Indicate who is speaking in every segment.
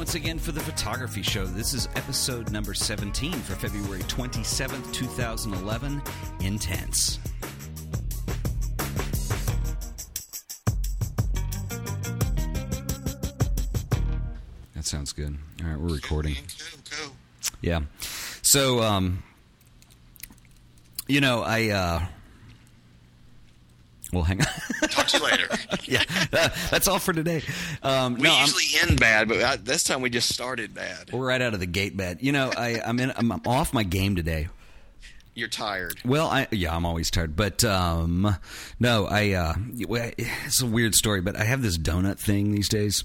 Speaker 1: once again for the Photography Show. This is episode number 17 for February 27th, 2011. Intense. That sounds good. All right, we're recording. Yeah. So, um, you know, I, uh, well, hang on.
Speaker 2: Talk to you later.
Speaker 1: yeah, that's all for today. Um,
Speaker 2: We
Speaker 1: no, I'm-
Speaker 2: usually end bad, but uh, this time we just started bad.
Speaker 1: we're right out of the gate bad. You know, I, I'm in, I'm off my game today.
Speaker 2: You're tired.
Speaker 1: Well, I yeah, I'm always tired, but um, no, I uh, it's a weird story, but I have this donut thing these days.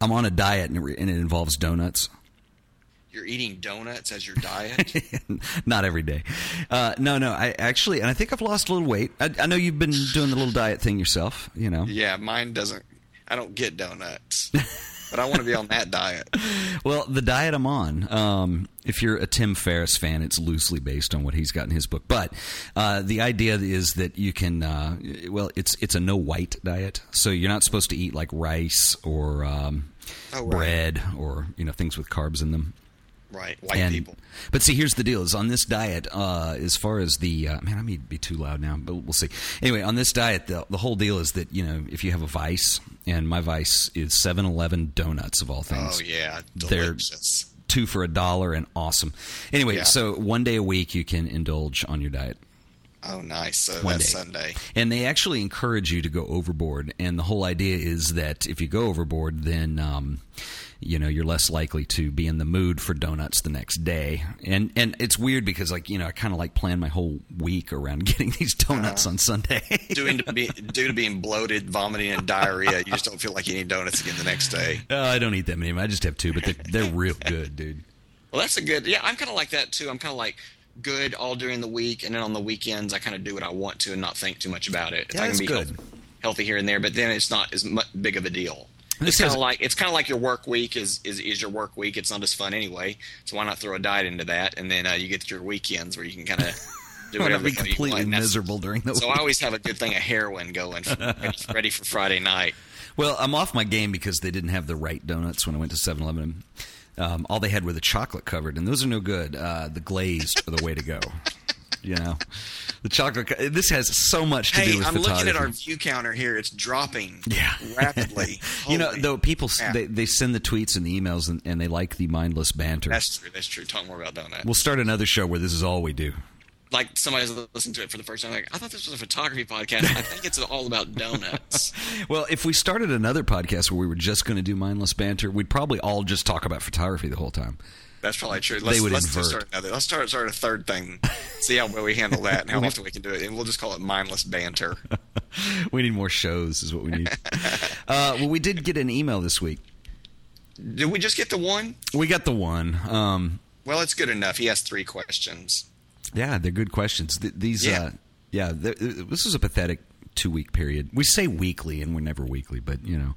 Speaker 1: I'm on a diet, and it, and it involves donuts.
Speaker 2: You're eating donuts as your diet.
Speaker 1: Not every day. Uh, no, no, I actually, and I think I've lost a little weight. I, I know you've been doing the little diet thing yourself. You know,
Speaker 2: yeah, mine doesn't. I don't get donuts, but I want to be on that diet.
Speaker 1: Well, the diet I'm on, um, if you're a Tim Ferriss fan, it's loosely based on what he's got in his book. But uh, the idea is that you can, uh, well, it's it's a no white diet, so you're not supposed to eat like rice or um,
Speaker 2: Oh, right.
Speaker 1: bread or you know things with carbs in them.
Speaker 2: Right, white
Speaker 1: And-
Speaker 2: people.
Speaker 1: But see, here's the deal: is on this diet, uh, as far as the uh, man, I may be too loud now, but we'll see. Anyway, on this diet, the, the whole deal is that you know if you have a vice, and my vice is 7-Eleven donuts of all things
Speaker 2: Oh yeah,
Speaker 1: They're-
Speaker 2: delicious.
Speaker 1: two for a dollar and awesome. Anyway,
Speaker 2: Yeah.
Speaker 1: so one day a week you can indulge on your diet.
Speaker 2: Oh, nice. So
Speaker 1: One
Speaker 2: that's
Speaker 1: day.
Speaker 2: Sunday.
Speaker 1: And they actually encourage you to go overboard. And the whole idea is that if you go overboard, then um, you know you're less likely to be in the mood for donuts the next day. And and it's weird because like you know I kind of like plan my whole week around getting these donuts
Speaker 2: Uh-huh.
Speaker 1: on Sunday.
Speaker 2: Due to, be, due to being bloated, vomiting, and diarrhea, you just don't feel like eating donuts again the next day.
Speaker 1: Uh, I don't eat that many. I just have two, but they're, they're real good, dude.
Speaker 2: Well, that's a good. Yeah, I'm kind of like that too. I'm kind of like good all during the week, and then on the weekends, I kind of do what I want to and not think too much about it.
Speaker 1: Yeah,
Speaker 2: I can
Speaker 1: that's
Speaker 2: be
Speaker 1: good.
Speaker 2: Healthy, healthy here and there, but then it's not as much big of a deal.
Speaker 1: This
Speaker 2: it's kind of like it's kind of like your work week is, is is your work week. It's not as fun anyway, so why not throw a diet into that, and then uh, you get your weekends where you can kind of do whatever
Speaker 1: be
Speaker 2: the hell you
Speaker 1: completely
Speaker 2: want.
Speaker 1: miserable during the
Speaker 2: So
Speaker 1: week?
Speaker 2: I always have a good thing of heroin going, for, ready, ready for Friday night.
Speaker 1: Well, I'm off my game because they didn't have the right donuts when I went to 7-Eleven. Um, all they had were the chocolate covered, and those are no good. Uh, the glazed are the way to go. You know, the chocolate. This has so much to
Speaker 2: Hey,
Speaker 1: do with
Speaker 2: I'm looking at our view counter here. It's dropping
Speaker 1: Yeah.
Speaker 2: rapidly.
Speaker 1: you know, though people they, they send the tweets and the emails, and, and they like the mindless banter.
Speaker 2: That's true. That's true. Talk more about donuts.
Speaker 1: we'll start another show where this is all we do.
Speaker 2: like somebody's listening to it for the first time. Like, I thought this was a photography podcast. I think it's all about donuts.
Speaker 1: Well, if we started another podcast where we were just going to do mindless banter, we'd probably all just talk about photography the whole time.
Speaker 2: That's probably true. Let's,
Speaker 1: would
Speaker 2: let's
Speaker 1: invert.
Speaker 2: start another. Let's start start a third thing. See how well we handle that and how often we can do it, and we'll just call it mindless banter.
Speaker 1: we need more shows, is what we need. uh, well, we did get an email this week.
Speaker 2: Did we just get the one?
Speaker 1: We got the one. Um,
Speaker 2: Well, it's good enough. He has three questions.
Speaker 1: Yeah, they're good questions. Th- these,
Speaker 2: Yeah.
Speaker 1: uh, yeah, th- this is a pathetic two week period. We say weekly, and we're never weekly, but you know,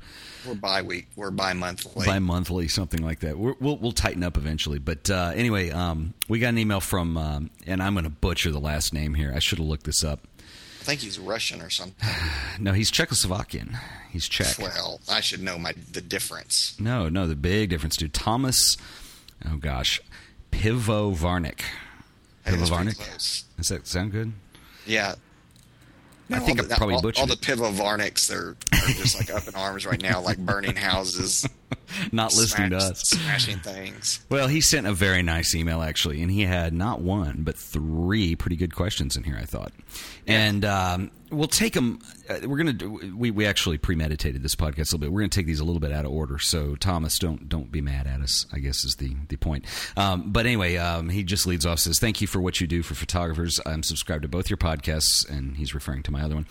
Speaker 2: We're bi week. We're bi monthly.
Speaker 1: bi monthly, something like that. We're, we'll we'll tighten up eventually. But uh, anyway, um, we got an email from, um, and I'm going to butcher the last name here. I should have looked this up.
Speaker 2: I think he's Russian or something.
Speaker 1: No, he's Czechoslovakian. He's Czech.
Speaker 2: Well, I should know my the difference.
Speaker 1: No, no, the big difference, dude. Thomas, oh gosh, Pivovarnik.
Speaker 2: Hey, that's pretty
Speaker 1: Pivovarnik. Does that sound good?
Speaker 2: Yeah.
Speaker 1: I think
Speaker 2: all
Speaker 1: I
Speaker 2: the,
Speaker 1: probably
Speaker 2: all,
Speaker 1: butchered
Speaker 2: all the. Pivovarniks they're, are just like up in arms right now, like burning houses,
Speaker 1: Not listening to us.
Speaker 2: smashing things.
Speaker 1: Well, he sent a very nice email actually, and he had not one but three pretty good questions in here. I thought, and um, we'll take them. Uh, we're gonna we we actually premeditated this podcast a little bit. We're gonna take these a little bit out of order. So Thomas, don't don't be mad at us. I guess is the the point. Um, but anyway, um, he just leads off says, "Thank you for what you do for photographers. I'm subscribed to both your podcasts, and he's referring to my other one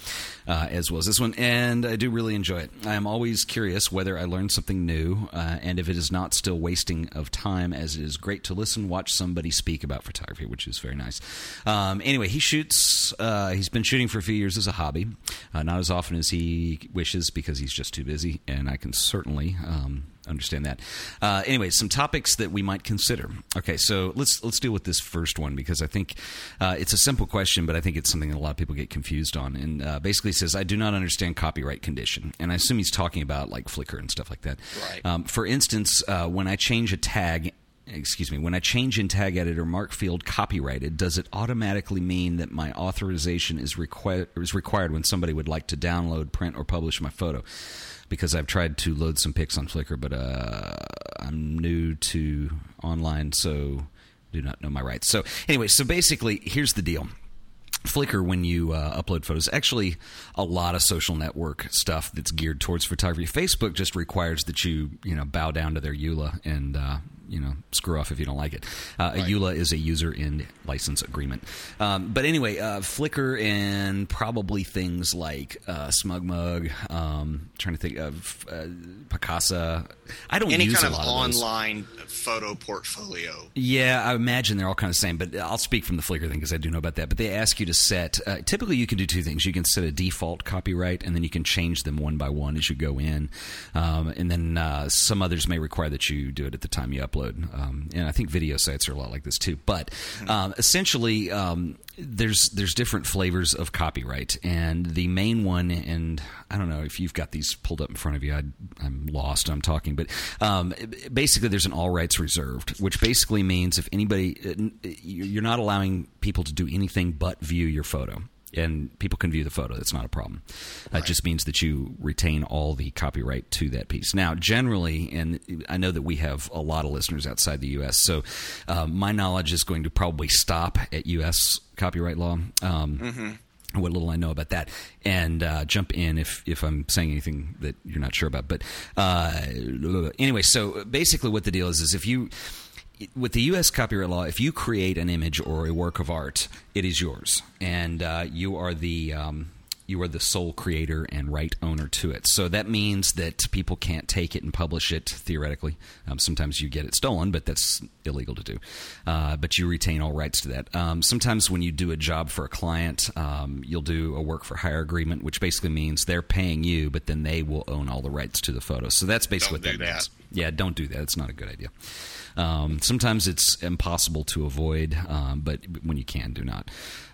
Speaker 1: uh, as well as this one, and I do really enjoy it. I am always curious whether I learned something new, uh, and if it is not still wasting of time, as it is great to listen, watch somebody speak about photography, which is very nice. Um, anyway, he shoots. Uh, he's been shooting for a few years as a hobby, uh, not as often as he wishes because he's just too busy, and I can certainly um, understand that. Uh, anyway, some topics that we might consider. Okay, so let's let's deal with this first one because I think uh, it's a simple question, but I think it's something that a lot of people get confused on. And uh, basically says, "I do not understand copyright condition," and I assume he's talking about like Flickr and stuff like that.
Speaker 2: Right.
Speaker 1: Um, for instance, uh, when I change a tag. Excuse me. When I change in tag editor mark field copyrighted, does it automatically mean that my authorization is, requi- is required when somebody would like to download, print, or publish my photo? because I've tried to load some pics on Flickr, but uh, I'm new to online, so do not know my rights. So anyway, so basically, here's the deal. Flickr, when you uh, upload photos, actually a lot of social network stuff that's geared towards photography. Facebook just requires that you, you know, bow down to their EULA and uh, you know screw off if you don't like it. Uh, right. EULA is a user in license agreement. Um, but anyway, uh, Flickr and probably things like uh, SmugMug. Um, trying to think of uh, Picasa. I don't
Speaker 2: any kind
Speaker 1: of
Speaker 2: online photo portfolio.
Speaker 1: Yeah, I imagine they're all kind of the same. But I'll speak from the Flickr thing because I do know about that. But they ask you to set. Uh, typically, you can do two things. You can set a default copyright, and then you can change them one by one as you go in. Um, and then uh, some others may require that you do it at the time you upload upload. Um, and I think video sites are a lot like this too. But um, essentially, um, there's there's different flavors of copyright, and the main one, and I don't know if you've got these pulled up in front of you. I, am lost. I'm talking, but um, basically, there's an all rights reserved, which basically means if anybody, uh, you're not allowing people to do anything but view your photo and people can view the photo. That's not a problem. Right. It just means that you retain all the copyright to that piece. Now, generally, and I know that we have a lot of listeners outside the U.S., so um, my knowledge is going to probably stop at U.S. copyright law. Um, mm-hmm what little I know about that, and uh, jump in if if I'm saying anything that you're not sure about. But uh, anyway, so basically, what the deal is is if you with the U.S. copyright law, if you create an image or a work of art, it is yours, and uh, you are the um, you are the sole creator and right owner to it. So that means that people can't take it and publish it theoretically. Um, sometimes you get it stolen, but that's illegal to do. Uh, but you retain all rights to that. Um, sometimes when you do a job for a client, um, you'll do a work for hire agreement, which basically means they're paying you, but then they will own all the rights to the photo. So that's basically
Speaker 2: don't
Speaker 1: what that,
Speaker 2: that
Speaker 1: means. Yeah, don't do that. It's not a good idea. Um, sometimes it's impossible to avoid, um, but when you can, do not.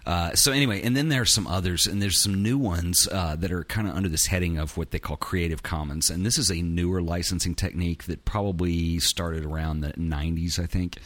Speaker 1: Uh, so anyway, and then there are some others, and there's some new ones uh, that are kind of under this heading of what they call Creative Commons, and this is a newer licensing technique that probably started around the 90s, I think.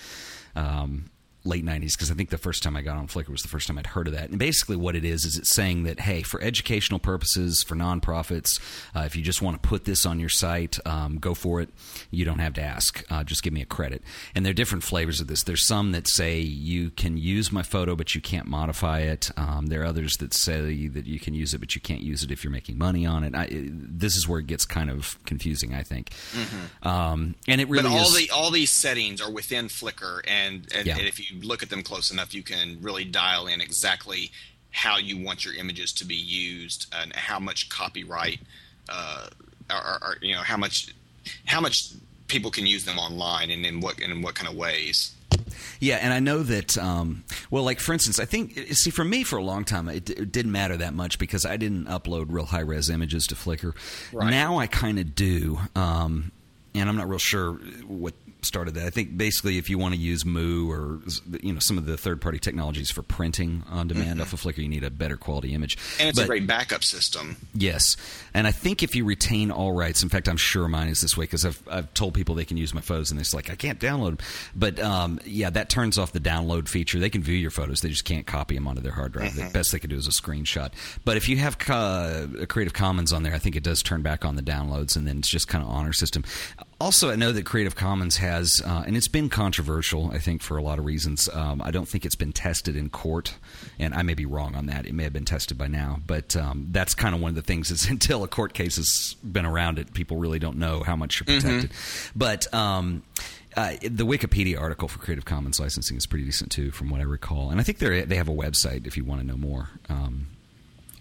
Speaker 1: Um, late 90s because I think the first time I got on Flickr was the first time I'd heard of that. And basically, what it is is it's saying that hey, for educational purposes, for nonprofits, uh, if you just want to put this on your site, um, go for it. You don't have to ask. Uh, just give me a credit. And there are different flavors of this. There's some that say you can use my photo, but you can't modify it. Um, there are others that say that you can use it, but you can't use it if you're making money on it. I, this is where it gets kind of confusing, I think. Mm-hmm. Um, and it really
Speaker 2: but all
Speaker 1: is,
Speaker 2: the all these settings are within Flickr, and and,
Speaker 1: Yeah.
Speaker 2: and if you look at them close enough, you can really dial in exactly how you want your images to be used and how much copyright, uh, or, or you know how much how much people can use them online and in what and in what kind of ways.
Speaker 1: Yeah, and I know that. Um, well, like for instance, I think see for me for a long time it, it didn't matter that much because I didn't upload real high res images to Flickr.
Speaker 2: Right.
Speaker 1: Now I kind of do, um, and I'm not real sure what started that. I think basically if you want to use Moo or you know some of the third party technologies for printing on demand off of Flickr, you need a better quality image.
Speaker 2: And it's
Speaker 1: But-
Speaker 2: a great backup system.
Speaker 1: Yes, and I think if you retain all rights, in fact, I'm sure mine is this way because I've I've told people they can use my photos and it's like I can't download them. But um, yeah, that turns off the download feature. They can view your photos, they just can't copy them onto their hard drive. The best they can do is a screenshot. But if you have uh, a Creative Commons on there, I think it does turn back on the downloads, and then it's just kind of honor system. Also, I know that Creative Commons has, uh, and it's been controversial, I think, for a lot of reasons. Um, I don't think it's been tested in court, and I may be wrong on that. It may have been tested by now, but um, that's kind of one of the things is until a court case has been around it, people really don't know how much you're protected. But um, uh, the Wikipedia article for Creative Commons licensing is pretty decent too, from what I recall. And I think they they have a website if you want to know more. Um,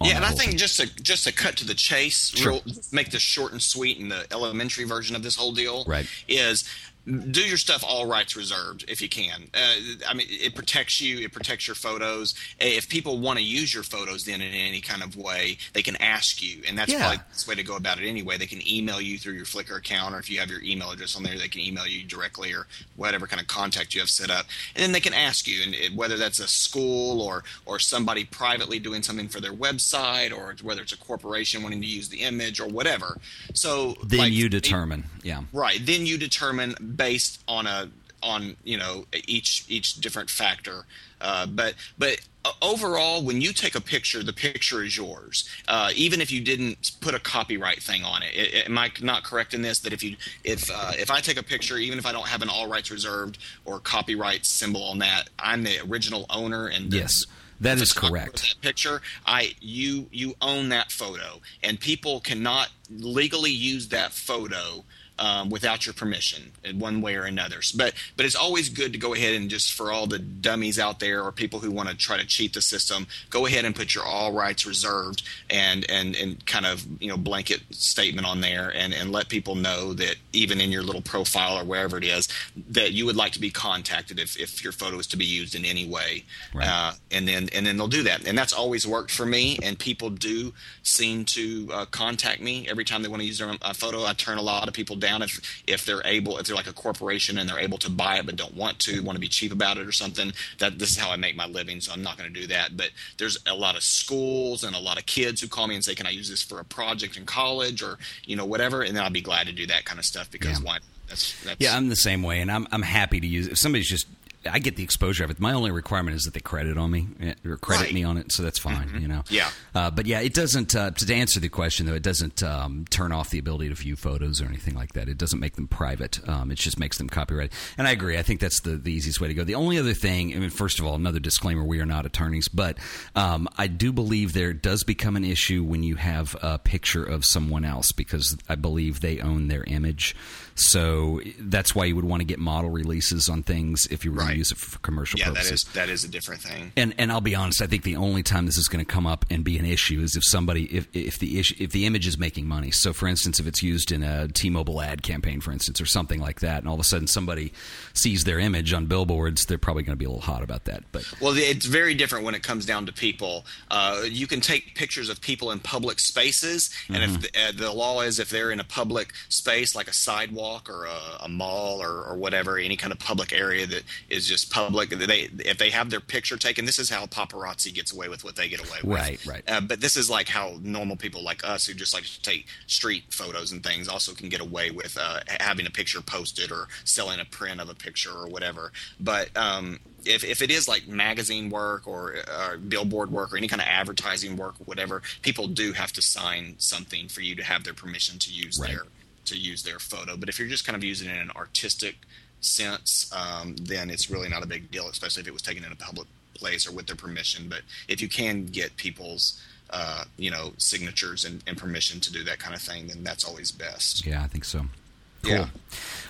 Speaker 2: Yeah, and I think
Speaker 1: thing.
Speaker 2: just to just to cut to the chase,
Speaker 1: Sure.
Speaker 2: real, make this short and sweet, and the elementary version of this whole deal
Speaker 1: Right.
Speaker 2: is do your stuff all rights reserved if you can. Uh, I mean, it protects you. It protects your photos. If people want to use your photos, then in any kind of way, they can ask you, and that's
Speaker 1: Yeah.
Speaker 2: probably the best way to go about it anyway. They can email you through your Flickr account, or if you have your email address on there, they can email you directly, or whatever kind of contact you have set up, and then they can ask you, and it, whether that's a school or or somebody privately doing something for their website, or whether it's a corporation wanting to use the image or whatever. So
Speaker 1: Then
Speaker 2: like,
Speaker 1: you determine. Yeah.
Speaker 2: Right. Then you determine based on a on you know each each different factor. Uh, but but uh, overall, when you take a picture, the picture is yours. Uh, even if you didn't put a copyright thing on it. I- I- am I not correct in this? That if you if uh, if I take a picture, even if I don't have an all rights reserved or copyright symbol on that, I'm the original owner and the,
Speaker 1: Yes. That is correct.
Speaker 2: that picture i you you own that photo and people cannot legally use that photo um, without your permission in one way or another. But but it's always good to go ahead and just for all the dummies out there or people who want to try to cheat the system go ahead and put your all rights reserved and and and kind of you know blanket statement on there and and let people know that even in your little profile or wherever it is that you would like to be contacted if, if your photo is to be used in any way.
Speaker 1: Right.
Speaker 2: uh, and then and then they'll do that. And that's always worked for me and people do seem to uh, contact me every time they want to use their uh, photo. I turn a lot of people down if if they're able if they're like a corporation and they're able to buy it but don't want to want to be cheap about it or something that this is how i make my living so i'm not going to do that but there's a lot of schools and a lot of kids who call me and say can i use this for a project in college or you know whatever and then i'll be glad to do that kind of stuff because
Speaker 1: Yeah.
Speaker 2: why that's, that's
Speaker 1: Yeah, I'm the same way, and I'm I'm happy to use. If somebody's just, I get the exposure of it. My only requirement is that they credit on me eh, or credit
Speaker 2: Right.
Speaker 1: me on it, so that's fine. You know.
Speaker 2: Yeah.
Speaker 1: Uh, but yeah, it doesn't. Uh, to answer the question though, it doesn't um, turn off the ability to view photos or anything like that. It doesn't make them private. Um, it just makes them copyrighted. And I agree. I think that's the, the easiest way to go. The only other thing, I mean, first of all, another disclaimer: we are not attorneys, but um, I do believe there does become an issue when you have a picture of someone else because I believe they own their image. So that's why you would want to get model releases on things if you were going
Speaker 2: Right.
Speaker 1: to use it for commercial
Speaker 2: yeah that
Speaker 1: purposes.
Speaker 2: is that is a different thing
Speaker 1: And and I'll be honest, I think the only time this is going to come up and be an issue is if somebody if if the issue if the image is making money. So for instance, if it's used in a T-Mobile ad campaign, for instance, or something like that, and all of a sudden somebody sees their image on billboards, they're probably going to be a little hot about that. But
Speaker 2: Well, it's very different when it comes down to people. Uh, you can take pictures of people in public spaces, and
Speaker 1: Mm-hmm.
Speaker 2: if the, uh, the law is if they're in a public space like a sidewalk or a, a mall or, or whatever, any kind of public area that is just public, they if they have their picture taken, this is how paparazzi gets away with what they get away with.
Speaker 1: Right, right.
Speaker 2: Uh, but this is like how normal people like us who just like to take street photos and things also can get away with uh, having a picture posted or selling a print of a picture or whatever. But um, if, if it is like magazine work or, or billboard work or any kind of advertising work, whatever, people do have to sign something for you to have their permission to use
Speaker 1: Right.
Speaker 2: their to use their photo. But if you're just kind of using it in an artistic sense, um, then it's really not a big deal, especially if it was taken in a public place or with their permission. But if you can get people's uh, you know signatures and, and permission to do that kind of thing, then that's always best.
Speaker 1: yeah, I think so. Cool.
Speaker 2: Yeah.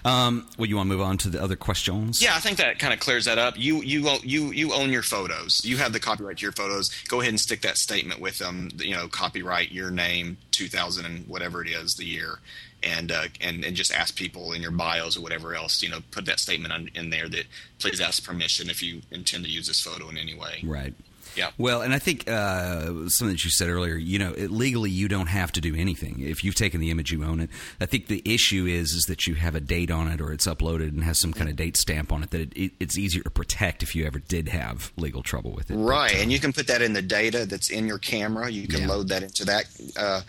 Speaker 1: Um, well, you want to move on to the other questions?
Speaker 2: Yeah, I think that kind of clears that up. You you own, you you own your photos. You have the copyright to your photos. Go ahead and stick that statement with them. You know, copyright your name, two thousand and whatever it is, the year, and uh, and and just ask people in your bios or whatever else. You know, put that statement on, in there that please ask permission if you intend to use this photo in any way.
Speaker 1: Right.
Speaker 2: Yeah.
Speaker 1: Well, and I think uh, something that you said earlier, you know, it, legally you don't have to do anything. If you've taken the image, you own it. I think the issue is is that you have a date on it or it's uploaded and has some kind of date stamp on it that it, it, it's easier to protect if you ever did have legal trouble with it. But,
Speaker 2: Right,
Speaker 1: uh,
Speaker 2: and you can put that in the data that's in your camera. You can
Speaker 1: Yeah.
Speaker 2: load that into that, uh,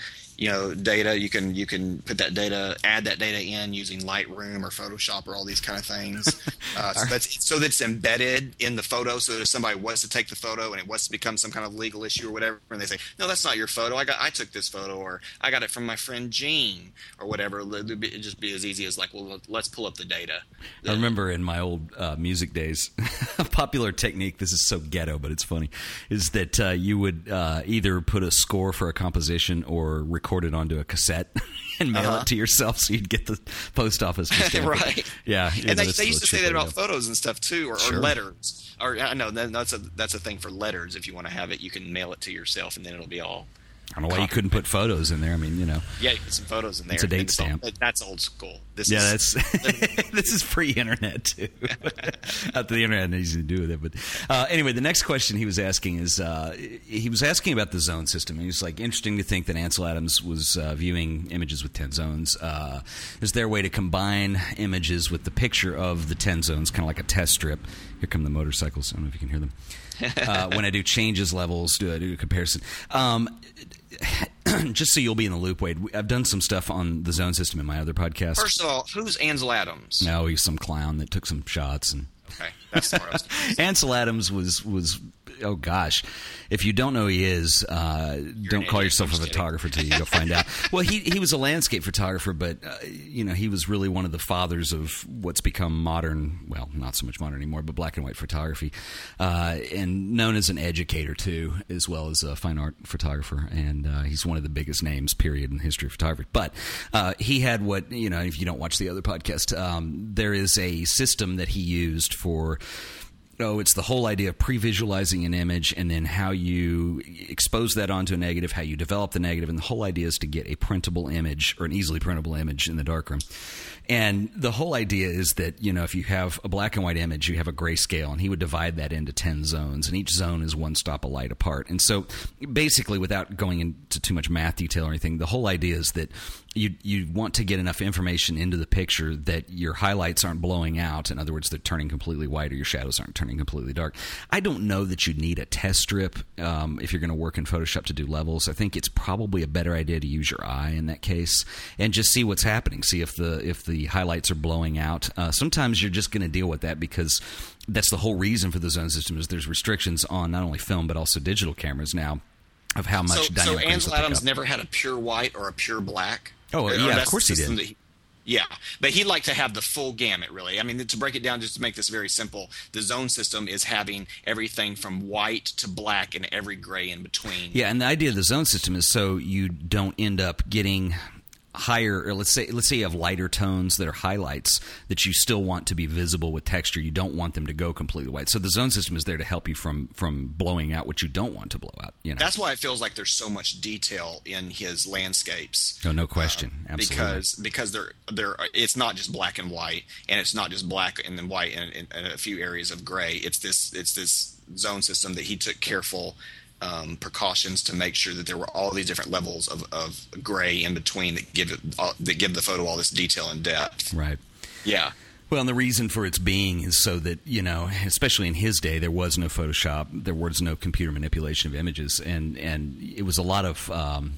Speaker 2: you know, data. You can you can put that data, add that data in using Lightroom or Photoshop or all these kind of things. Uh, so that's so that's embedded in the photo. So that if somebody was to take the photo and it was to become some kind of legal issue or whatever, and they say, "No, that's not your photo. I got I took this photo, or I got it from my friend Gene, or whatever." It'd be- it'd just be as easy as like, "Well, let's pull up the data."
Speaker 1: I remember in my old uh, music days, a popular technique. This is so ghetto, but it's funny. Is that uh, you would uh, either put a score for a composition or record it onto a cassette and mail
Speaker 2: Uh-huh.
Speaker 1: it to yourself, so you'd get the post office. it.
Speaker 2: right.
Speaker 1: Yeah, yeah,
Speaker 2: and they, they used to say that about photos and stuff too, or,
Speaker 1: Sure.
Speaker 2: or letters. Or I know that's a that's a thing for letters. If you want to have it, you can mail it to yourself, and then it'll be all.
Speaker 1: I don't know why you couldn't put photos in there. I mean, you know,
Speaker 2: Yeah, you put some photos in there.
Speaker 1: It's a date stamp.
Speaker 2: That's old school. This
Speaker 1: yeah,
Speaker 2: is,
Speaker 1: that's this is pre-internet too. Not that the internet had anything to do with it, but uh, anyway, the next question he was asking is uh, he was asking about the zone system. He was like, interesting to think that Ansel Adams was uh, viewing images with ten zones. Uh, is there a way to combine images with the picture of the ten zones, kind of like a test strip? Here come the motorcycles. I don't know if you can hear them. Uh, when I do changes levels, do I do a comparison? Um, just so you'll be in the loop, Wade, I've done some stuff on the zone system in my other podcast.
Speaker 2: First of all, who's Ansel Adams?
Speaker 1: No, he's some clown that took some shots and.
Speaker 2: Okay, that's was.
Speaker 1: Ansel Adams was was oh gosh, if you don't know who he is, uh, don't call yourself a photographer till you go find out. Well, he he was a landscape photographer, but uh, you know he was really one of the fathers of what's become modern. Well, not so much modern anymore, but black and white photography, uh, and known as an educator too, as well as a fine art photographer. And uh, he's one of the biggest names, period, in the history of photography. But uh, he had what you know. If you don't watch the other podcast, um, there is a system that he used for Oh, it's the whole idea of pre-visualizing an image and then how you expose that onto a negative, how you develop the negative, and the whole idea is to get a printable image or an easily printable image in the darkroom. And the whole idea is that you know if you have a black and white image, you have a grayscale, and he would divide that into ten zones, and each zone is one stop of light apart. And so, basically, without going into too much math detail or anything, the whole idea is that you you want to get enough information into the picture that your highlights aren't blowing out. In other words, they're turning completely white, or your shadows aren't turning completely dark. I don't know that you need a test strip um, if you're going to work in Photoshop to do levels. I think it's probably a better idea to use your eye in that case and just see what's happening. See if the if the highlights are blowing out. Uh, sometimes you're just going to deal with that because that's the whole reason for the zone system is there's restrictions on not only film but also digital cameras now of how much
Speaker 2: So, so
Speaker 1: dynamic range
Speaker 2: Ansel Adams never had a pure white or a pure black.
Speaker 1: Oh,
Speaker 2: Or
Speaker 1: yeah, of
Speaker 2: that's
Speaker 1: course
Speaker 2: the
Speaker 1: he did.
Speaker 2: yeah, but he'd like to have the full gamut, really. I mean, to break it down, just to make this very simple, the zone system is having everything from white to black and every gray in between.
Speaker 1: Yeah, and the idea of the zone system is so you don't end up getting higher or let's say let's say you have lighter tones that are highlights that you still want to be visible with texture. You don't want them to go completely white. So the zone system is there to help you from from blowing out what you don't want to blow out you know.
Speaker 2: That's why it feels like there's so much detail in his landscapes.
Speaker 1: no no question.
Speaker 2: Uh,
Speaker 1: absolutely.
Speaker 2: because because they're they're it's not just black and white and it's not just black and then white and, and, and a few areas of gray. It's this it's this zone system that he took careful um, precautions to make sure that there were all these different levels of, of gray in between that give it all, that give the photo all this detail and depth
Speaker 1: right
Speaker 2: yeah
Speaker 1: Well, and the reason for its being is so that, you know, especially in his day, there was no Photoshop, there was no computer manipulation of images, and, and it was a lot of. Um,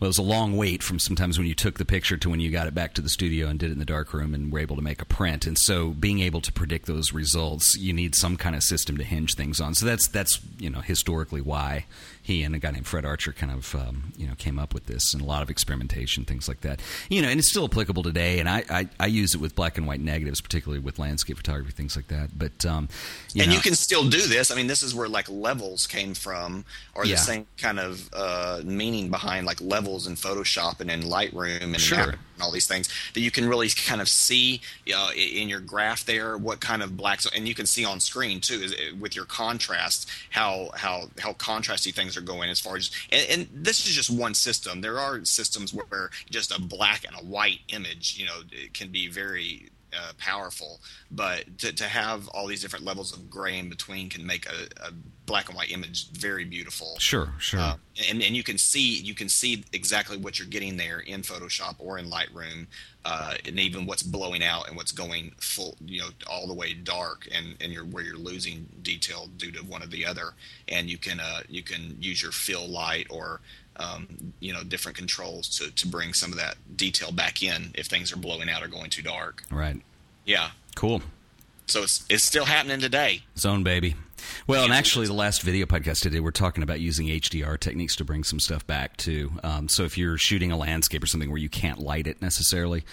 Speaker 1: well, it was a long wait from sometimes when you took the picture to when you got it back to the studio and did it in the dark room and were able to make a print. And so, being able to predict those results, you need some kind of system to hinge things on. So that's that's you know historically why he and a guy named Fred Archer kind of um, you know came up with this and a lot of experimentation, things like that. You know, and it's still applicable today. And I, I, I use it with black and white negatives, particularly with landscape photography, things like that. But um, you
Speaker 2: and
Speaker 1: know,
Speaker 2: you can still do this. I mean, this is where like levels came from, or
Speaker 1: Yeah.
Speaker 2: the same kind of uh, meaning behind like levels in Photoshop and in Lightroom and,
Speaker 1: Sure.
Speaker 2: And all these things that you can really kind of see in your graph there what kind of blacks, and you can see on screen too is, uh, with your contrast how how how contrasty things are going as far as and, and this is just one system. There are systems where just a black and a white image, you know, can be very uh, powerful, but to, to have all these different levels of gray in between can make a, a black and white image very beautiful.
Speaker 1: sure, sure.
Speaker 2: Uh, and and you can see you can see exactly what you're getting there in Photoshop or in Lightroom, uh, and even what's blowing out and what's going full, you know, all the way dark, and and you're where you're losing detail due to one or the other, and you can uh, you can use your fill light or um, you know different controls to to bring some of that detail back in if things are blowing out or going too dark.
Speaker 1: right.
Speaker 2: Yeah,
Speaker 1: Cool.
Speaker 2: so it's it's still happening today.
Speaker 1: Zone baby. Well, and actually, the last video podcast today, we're talking about using HDR techniques to bring some stuff back too. Um, so if you're shooting a landscape or something where you can't light it necessarily,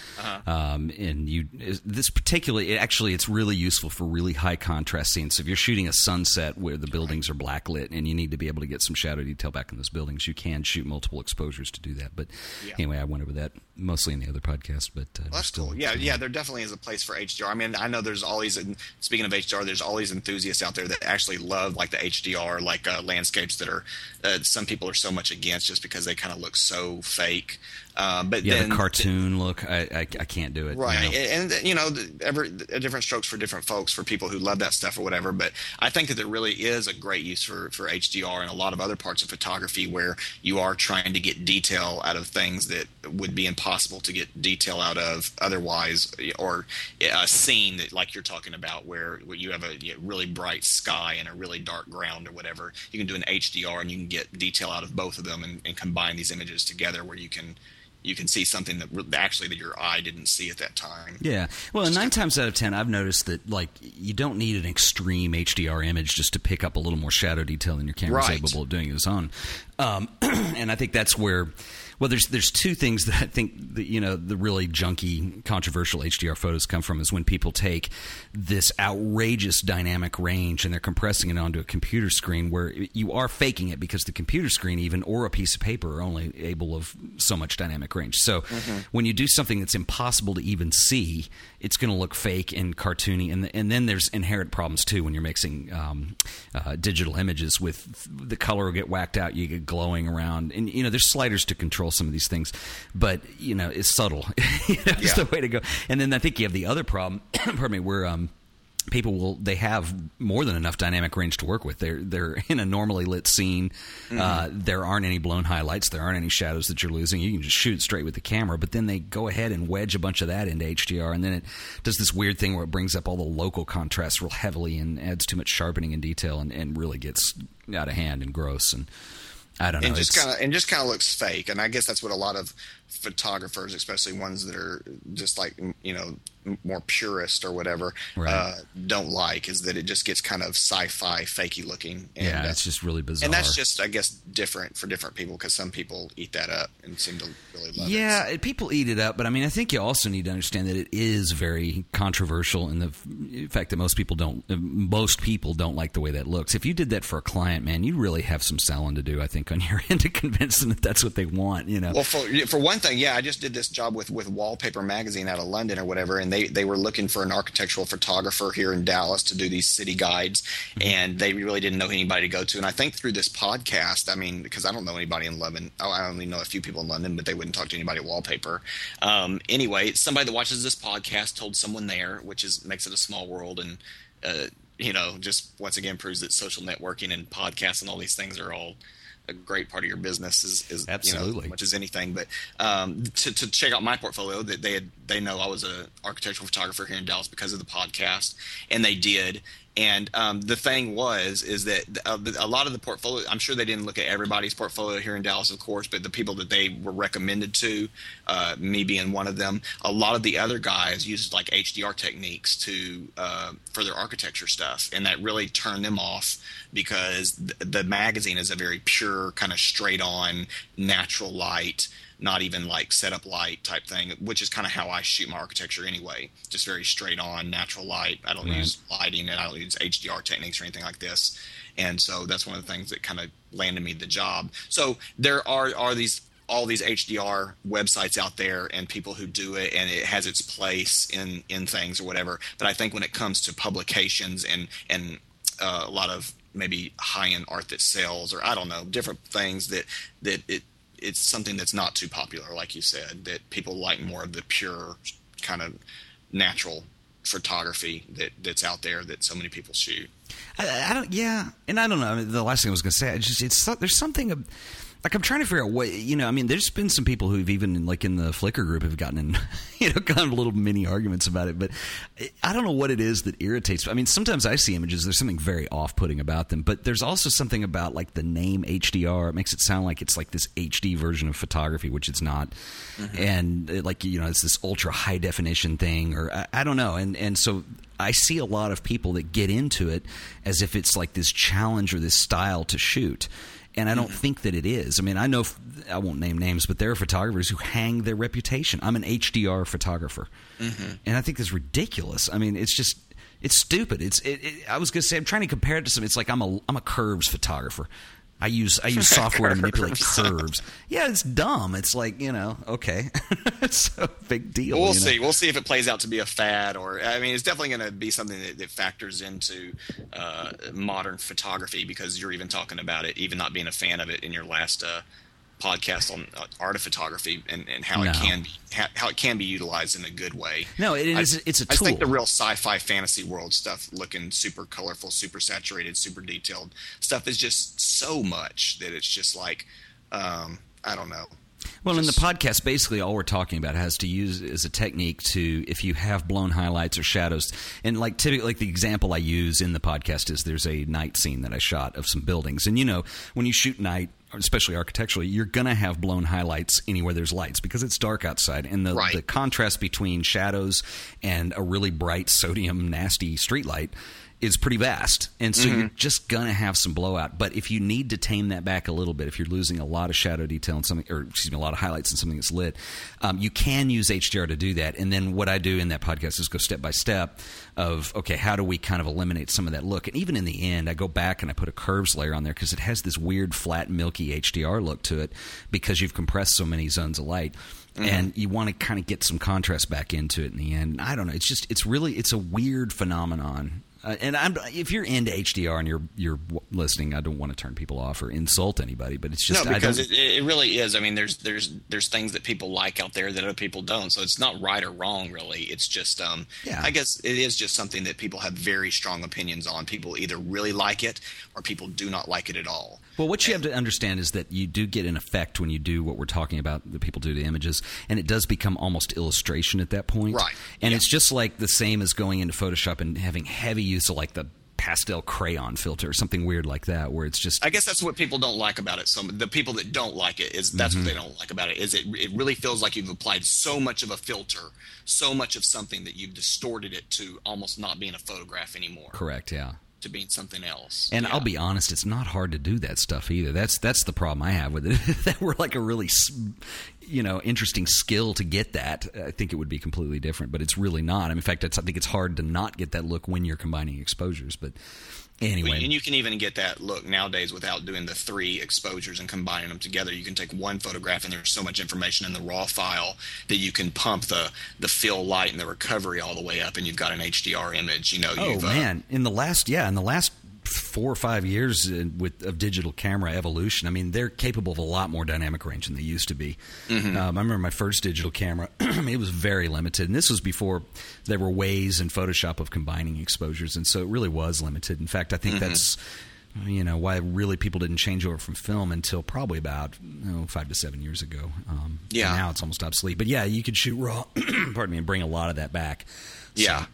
Speaker 1: um, and you this particularly, it actually, it's really useful for really high contrast scenes. So if you're shooting a sunset where the buildings are blacklit and you need to be able to get some shadow detail back in those buildings, you can shoot multiple exposures to do that. But
Speaker 2: Yeah.
Speaker 1: anyway, I went over that mostly in the other podcast. But uh,
Speaker 2: Well, that's
Speaker 1: still,
Speaker 2: cool. Yeah, yeah, there definitely is a place for HDR. I mean, I know there's always, and speaking of HDR, there's all these enthusiasts out there that actually love like the HDR, like uh, landscapes that are uh, some people are so much against just because they kind of look so fake. Uh, but
Speaker 1: yeah,
Speaker 2: then
Speaker 1: the cartoon look, I, I, I can't do it.
Speaker 2: right
Speaker 1: you know?
Speaker 2: and, and, you know every different strokes for different folks for people who love that stuff or whatever but i think that there really is a great use for, for hdr and a lot of other parts of photography where you are trying to get detail out of things that would be impossible to get detail out of otherwise or a scene that like you're talking about where, where you have a you know, really bright sky and a really dark ground or whatever you can do an hdr and you can get detail out of both of them and, and combine these images together where you can you can see something that actually that your eye didn't see at that time.
Speaker 1: Yeah. Well, nine times out of ten, I've noticed that like you don't need an extreme HDR image just to pick up a little more shadow detail than your camera's
Speaker 2: Right.
Speaker 1: capable of doing its own. Um, and I think that's where. Well, there's there's two things that I think that you know the really junky, controversial HDR photos come from is when people take this outrageous dynamic range and they're compressing it onto a computer screen where you are faking it because the computer screen even or a piece of paper are only able of so much dynamic range. So when you do something that's impossible to even see, it's going to look fake and cartoony. And and then there's inherent problems too when you're mixing um, uh, digital images with the color will get whacked out, you get glowing around, and you know there's sliders to control some of these things, but you know it's subtle. you know, it's
Speaker 2: Yeah.
Speaker 1: the way to go. And then I think you have the other problem. pardon me, where um, people will they have more than enough dynamic range to work with. They're they're in a normally lit scene. Uh, there aren't any blown highlights. There aren't any shadows that you're losing. You can just shoot straight with the camera. But then they go ahead and wedge a bunch of that into HDR, and then it does this weird thing where it brings up all the local contrast real heavily and adds too much sharpening and detail, and, and really gets out of hand and gross. And I don't know.
Speaker 2: and just kind of and just kind of looks fake and i guess that's what a lot of photographers especially ones that are just like you know more purist or whatever
Speaker 1: Right.
Speaker 2: uh, don't like is that it just gets kind of sci-fi fakey looking and,
Speaker 1: yeah,
Speaker 2: uh,
Speaker 1: it's just really bizarre.
Speaker 2: and that's just i guess different for different people because some people eat that up and seem to really love it
Speaker 1: Yeah, people eat it up, but I mean, I think you also need to understand that it is very controversial in the fact that most people don't. uh, Most people don't like the way that looks. If you did that for a client, man, you really have some selling to do. I think on your end to convince them that that's what they want. You know,
Speaker 2: Well, for for one thing, yeah, I just did this job with with Wallpaper Magazine out of London or whatever, and they they were looking for an architectural photographer here in Dallas to do these city guides, and they really didn't know anybody to go to. And I think through this podcast, I mean, because I don't know anybody in London, oh, I only know a few people in London, but they wouldn't talk to anybody at Wallpaper. Um, anyway, somebody that watches this podcast told someone there, which is makes it a small world, and uh, you know, just once again proves that social networking and podcasts and all these things are all a great part of your business is, is you know,
Speaker 1: Absolutely.
Speaker 2: as much as anything. But um, to, to check out my portfolio, that they had they know I was an architectural photographer here in Dallas because of the podcast, and they did. And um, the thing was, is that uh, a lot of the portfolio. I'm sure they didn't look at everybody's portfolio here in Dallas, of course, but the people that they were recommended to, uh, me being one of them, a lot of the other guys used like HDR techniques to uh, for their architecture stuff, and that really turned them off because th- the magazine is a very pure, kind of straight on, natural light not even like setup light type thing, which is kind of how I shoot my architecture anyway. Just very straight on, natural light. I don't
Speaker 1: Right.
Speaker 2: use lighting and I don't use HDR techniques or anything like this. And so that's one of the things that kind of landed me the job. So there are are these all these HDR websites out there and people who do it and it has its place in in things or whatever. But I think when it comes to publications and and uh, a lot of maybe high end art that sells or I don't know different things that that it it's something that's not too popular, like you said, that people like more of the pure kind of natural photography that that's out there that so many people shoot.
Speaker 1: I, I don't. Yeah, and I don't know. I mean, the last thing I was going to say, I just it's there's something like I'm trying to figure out what you know. I mean, there's been some people who've even like in the Flickr group have gotten in, you know, kind of little mini arguments about it. But I don't know what it is that irritates. I mean, sometimes I see images. There's something very off-putting about them, but there's also something about like the name HDR. It makes it sound like it's like this HD version of photography, which it's not. And uh, like you know, it's this ultra high definition thing, or I, I don't know. And and so I see a lot of people that get into it as if it's like this challenge or this style to shoot. And I don't mm-hmm. think that it is. I mean, I know I won't name names, but there are photographers who hang their reputation. I'm an HDR photographer, mm-hmm. and I think that's ridiculous. I mean, it's just it's stupid. It's it, it, I was going to say I'm trying to compare it to some. It's like I'm a I'm a curves photographer. I use I use software to manipulate curves. Yeah, it's dumb. It's like you know, okay, it's a big deal.
Speaker 2: We'll
Speaker 1: you know?
Speaker 2: see. We'll see if it plays out to be a fad, or I mean, it's definitely going to be something that, that factors into uh, modern photography because you're even talking about it, even not being a fan of it in your last uh, podcast on uh, art of photography and, and how
Speaker 1: No.
Speaker 2: it can be how, it can be utilized in a good way.
Speaker 1: No, it is I- it's a
Speaker 2: I think the real sci-fi fantasy world stuff, looking super colorful, super saturated, super detailed stuff, is just so much that it's just like um, I don't know.
Speaker 1: Well, in the podcast, basically all we're talking about has to use as a technique to if you have blown highlights or shadows, and like typically, like the example I use in the podcast is there's a night scene that I shot of some buildings, and you know when you shoot night, especially architecturally, you're gonna have blown highlights anywhere there's lights because it's dark outside, and the,
Speaker 2: Right.
Speaker 1: the contrast between shadows and a really bright sodium nasty street light is pretty vast. And so you're just going to have some blowout. But if you need to tame that back a little bit, if you're losing a lot of shadow detail in something, or excuse me, a lot of highlights in something that's lit, um, you can use HDR to do that. And then what I do in that podcast is go step by step of, okay, how do we kind of eliminate some of that look? And even in the end, I go back and I put a curves layer on there because it has this weird, flat, milky HDR look to it because you've compressed so many zones of light and you want to kind of get some contrast back into it in the end. I don't know. It's just it's really it's a weird phenomenon. Uh, and I'm, if you're into HDR and you're you're listening, I don't want to turn people off or insult anybody, but it's just
Speaker 2: no, because it, it really is. I mean, there's there's there's things that people like out there that other people don't. So it's not right or wrong, really. It's just, um,
Speaker 1: Yeah.
Speaker 2: I guess it is just something that people have very strong opinions on. People either really like it or people do not like it at all.
Speaker 1: Well, what you have to understand is that you do get an effect when you do what we're talking about that people do to images, and it does become almost illustration at that point.
Speaker 2: Right.
Speaker 1: And
Speaker 2: Yeah.
Speaker 1: it's just like the same as going into Photoshop and having heavy use of like the pastel crayon filter or something weird like that, where it's just
Speaker 2: I guess that's what people don't like about it. So the people that don't like it is that's
Speaker 1: Mm-hmm.
Speaker 2: what they don't like about it. Is it it really feels like you've applied so much of a filter, so much of something that you've distorted it to almost not being a photograph anymore,
Speaker 1: correct. Yeah.
Speaker 2: To being something else.
Speaker 1: And
Speaker 2: Yeah.
Speaker 1: I'll be honest, it's not hard to do that stuff either. That's that's the problem I have with it. if that were like a really, you know, interesting skill to get that, I think it would be completely different. But it's really not. I mean, in fact, it's, I think it's hard to not get that look when you're combining exposures. But anyway,
Speaker 2: And you can even get that look nowadays without doing the three exposures and combining them together. You can take one photograph, and there's so much information in the raw file that you can pump the the fill light and the recovery all the way up, and you've got an HDR image. You know,
Speaker 1: oh
Speaker 2: uh,
Speaker 1: man, in the last yeah, in the last four or five years uh, with of digital camera evolution, I mean, they're capable of a lot more dynamic range than they used to be.
Speaker 2: Mm-hmm.
Speaker 1: Um, I remember my first digital camera; it was very limited, and this was before there were ways in Photoshop of combining exposures, and so it really was limited. In fact, I think
Speaker 2: Mm-hmm.
Speaker 1: that's you know why really people didn't change over from film until probably about you know, five to seven years ago. Um,
Speaker 2: Yeah.
Speaker 1: now it's almost obsolete. But yeah, you could shoot raw. pardon me, and bring a lot of that back.
Speaker 2: Yeah,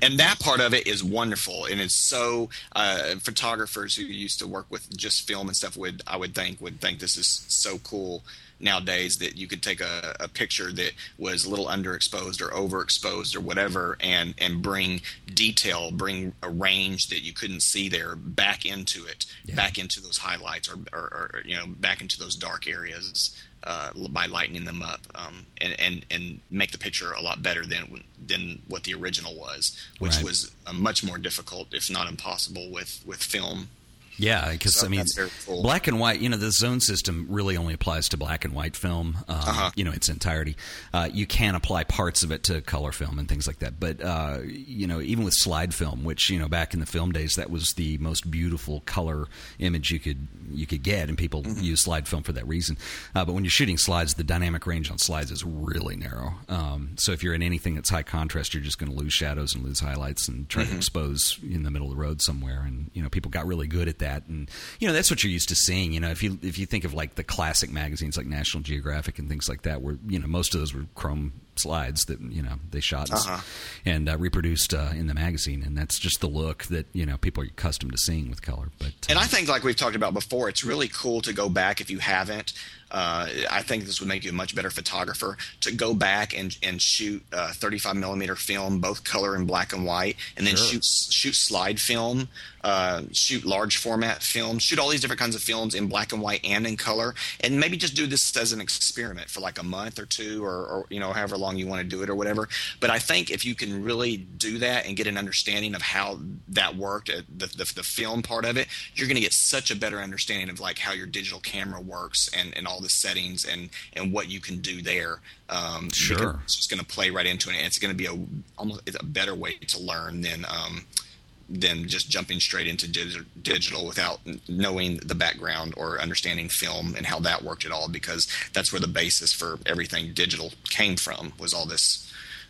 Speaker 2: and that part of it is wonderful, and it's so uh, photographers who used to work with just film and stuff would I would think would think this is so cool nowadays that you could take a, a picture that was a little underexposed or overexposed or whatever, and and bring detail, bring a range that you couldn't see there back into it,
Speaker 1: Yeah.
Speaker 2: back into those highlights, or, or, or you know back into those dark areas. Uh, by lightening them up um, and, and and make the picture a lot better than than what the original was, which
Speaker 1: Right.
Speaker 2: was uh, much more difficult, if not impossible, with with film.
Speaker 1: Yeah, because
Speaker 2: So
Speaker 1: I mean,
Speaker 2: cool.
Speaker 1: black and white. You know, the zone system really only applies to black and white film. Um,
Speaker 2: Uh-huh.
Speaker 1: You know, its entirety. Uh, you can apply parts of it to color film and things like that. But uh, you know, even with slide film, which you know, back in the film days, that was the most beautiful color image you could you could get, and people
Speaker 2: Mm-hmm.
Speaker 1: use slide film for that reason. Uh, but when you're shooting slides, the dynamic range on slides is really narrow. Um, so if you're in anything that's high contrast, you're just going to lose shadows and lose highlights and try to expose in the middle of the road somewhere. And you know, people got really good at that. And you know, that's what you're used to seeing. You know, if you if you think of like the classic magazines like National Geographic and things like that, where you know most of those were chrome slides that you know they shot and,
Speaker 2: Uh-huh.
Speaker 1: and uh, reproduced uh, in the magazine, and that's just the look that you know people are accustomed to seeing with color. But uh,
Speaker 2: And I think, like we've talked about before, it's really cool to go back if you haven't. Uh, I think this would make you a much better photographer to go back and and shoot uh, 35 millimeter film, both color and black and white, and then
Speaker 1: Sure.
Speaker 2: shoot shoot slide film, uh, shoot large format films, shoot all these different kinds of films in black and white and in color, and maybe just do this as an experiment for like a month or two, or, or you know however long you want to do it or whatever. But I think if you can really do that and get an understanding of how that worked, uh, the the, the film part of it, you're going to get such a better understanding of like how your digital camera works and, and all the settings and and what you can do there. Um,
Speaker 1: Sure.
Speaker 2: It's just going to play right into it. and It's going to be a almost it's a better way to learn than um, than just jumping straight into dig- digital without knowing the background or understanding film and how that worked at all because that's where the basis for everything digital came from was all this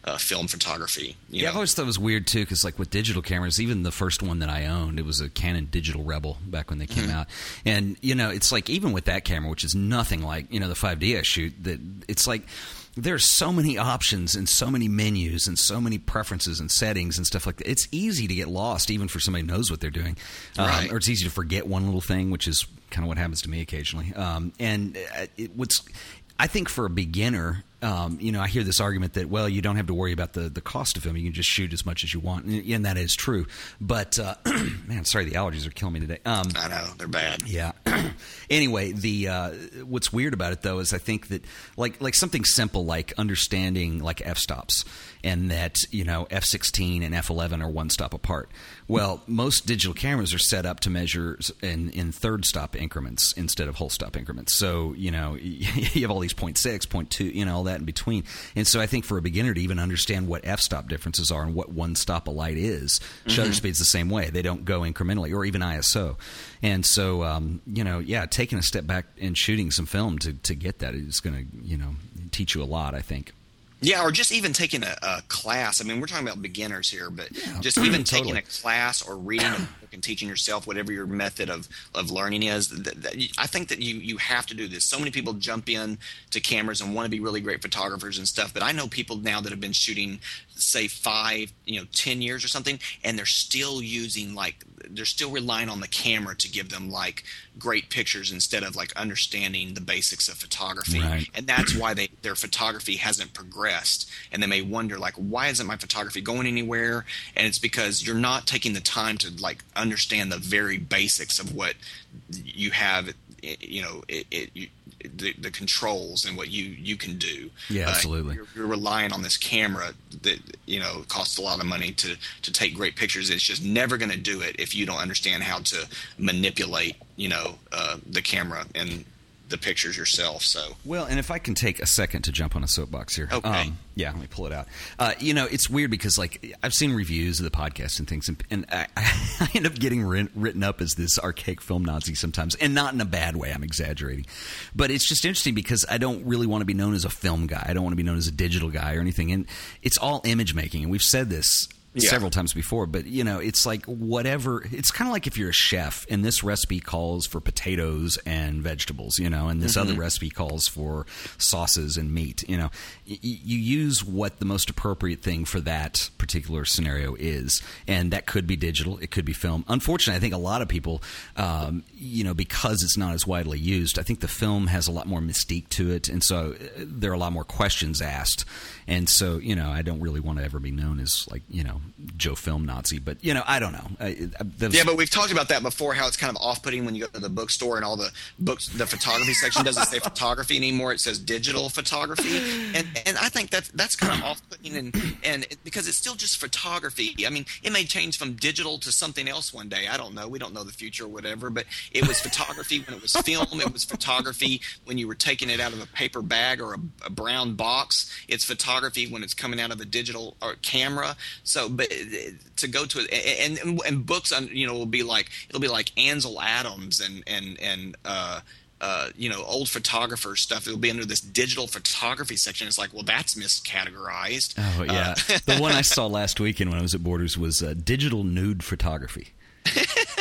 Speaker 2: uh, film photography.
Speaker 1: yeah, know? I've always thought it was weird too, because like with digital cameras, even the first one that I owned, it was a Canon Digital Rebel back when they came mm-hmm. out, and you know, it's like even with that camera, which is nothing like you know the 5D I shoot, that it's like there's so many options and so many menus and so many preferences and settings and stuff like that. It's easy to get lost, even for somebody who knows what they're doing, um, right. or it's easy to forget one little thing, which is kind of what happens to me occasionally. Um, and uh, it, what's I think for a beginner, um, you know, I hear this argument that well, you don't have to worry about the the cost of film; you can just shoot as much as you want, and, and that is true. But uh, man, sorry, the allergies are killing me today.
Speaker 2: Um, I know they're bad.
Speaker 1: Yeah. anyway, the uh, what's weird about it though is I think that like like something simple like understanding like f stops and that you know f16 and f11 are one stop apart. Well, most digital cameras are set up to measure in, in third stop increments instead of whole stop increments. So you know you have all these 0. 0.6, 0.2, you know all that in between. And so I think for a beginner to even understand what f stop differences are and what one stop a light is, mm-hmm. shutter speed's the same way. They don't go incrementally or even ISO. And so um, you know, yeah, taking a step back and shooting some film to to get that is going to you know teach you a lot. I think.
Speaker 2: Yeah, or just even taking a, a, class. I mean, we're talking about beginners here, but yeah, just even totally. taking a class or reading a book and teaching yourself whatever your method of, of learning is. That, that, I think that you you have to do this. So many people jump in to cameras and want to be really great photographers and stuff, but I know people now that have been shooting say five, you know, ten years or something, and they're still using like they're still relying on the camera to give them like great pictures instead of like understanding the basics of photography. Right. And that's why they their photography hasn't progressed, and they may wonder like, why isn't my photography going anywhere? And it's because you're not taking the time to like understand the very basics of what you have you know it, it, the, the, controls and what you you can do.
Speaker 1: Yeah, uh, absolutely.
Speaker 2: You're, you're, relying on this camera that you know costs a lot of money to to take great pictures. It's just never going to do it if you don't understand how to manipulate you know uh, the camera and the pictures yourself. So
Speaker 1: well, and if I can take a second to jump on a soapbox here,
Speaker 2: okay. Um,
Speaker 1: yeah, let me pull it out. Uh, you know, it's weird because like I've seen reviews of the podcast and things, and, and I, I, end up getting written up as this archaic film Nazi sometimes, and not in a bad way. I'm exaggerating, but it's just interesting because I don't really want to be known as a film guy. I don't want to be known as a digital guy or anything, and it's all image making. And we've said this yeah. several times before, but you know, it's like whatever. It's kind of like if you're a chef and this recipe calls for potatoes and vegetables, you know, and this mm-hmm. other recipe calls for sauces and meat. You know, y- you use what the most appropriate thing for that particular scenario is, and that could be digital, it could be film. Unfortunately, I think a lot of people, um, you know, because it's not as widely used, I think the film has a lot more mystique to it, and so uh, there are a lot more questions asked, and so you know, I don't really want to ever be known as like you know Joe Film Nazi, but you know, I don't know. I,
Speaker 2: I, yeah, but we've talked about that before. How it's kind of off-putting when you go to the bookstore and all the books, the photography section doesn't say photography anymore; it says digital photography, and and I think that that's kind of off-putting, and and because it's still just photography. I mean, it may change from digital to something else one day. I don't know. We don't know the future or whatever, but it was photography when it was film. It was photography when you were taking it out of a paper bag or a, a brown box. It's photography when it's coming out of a digital or camera. So but to go to it and, and and books you know will be like it'll be like Ansel Adams and and and uh, uh, you know, old photographer stuff. It'll be under this digital photography section. It's like, well, that's miscategorized.
Speaker 1: Oh yeah, uh, the one I saw last weekend when I was at Borders was uh, digital nude photography.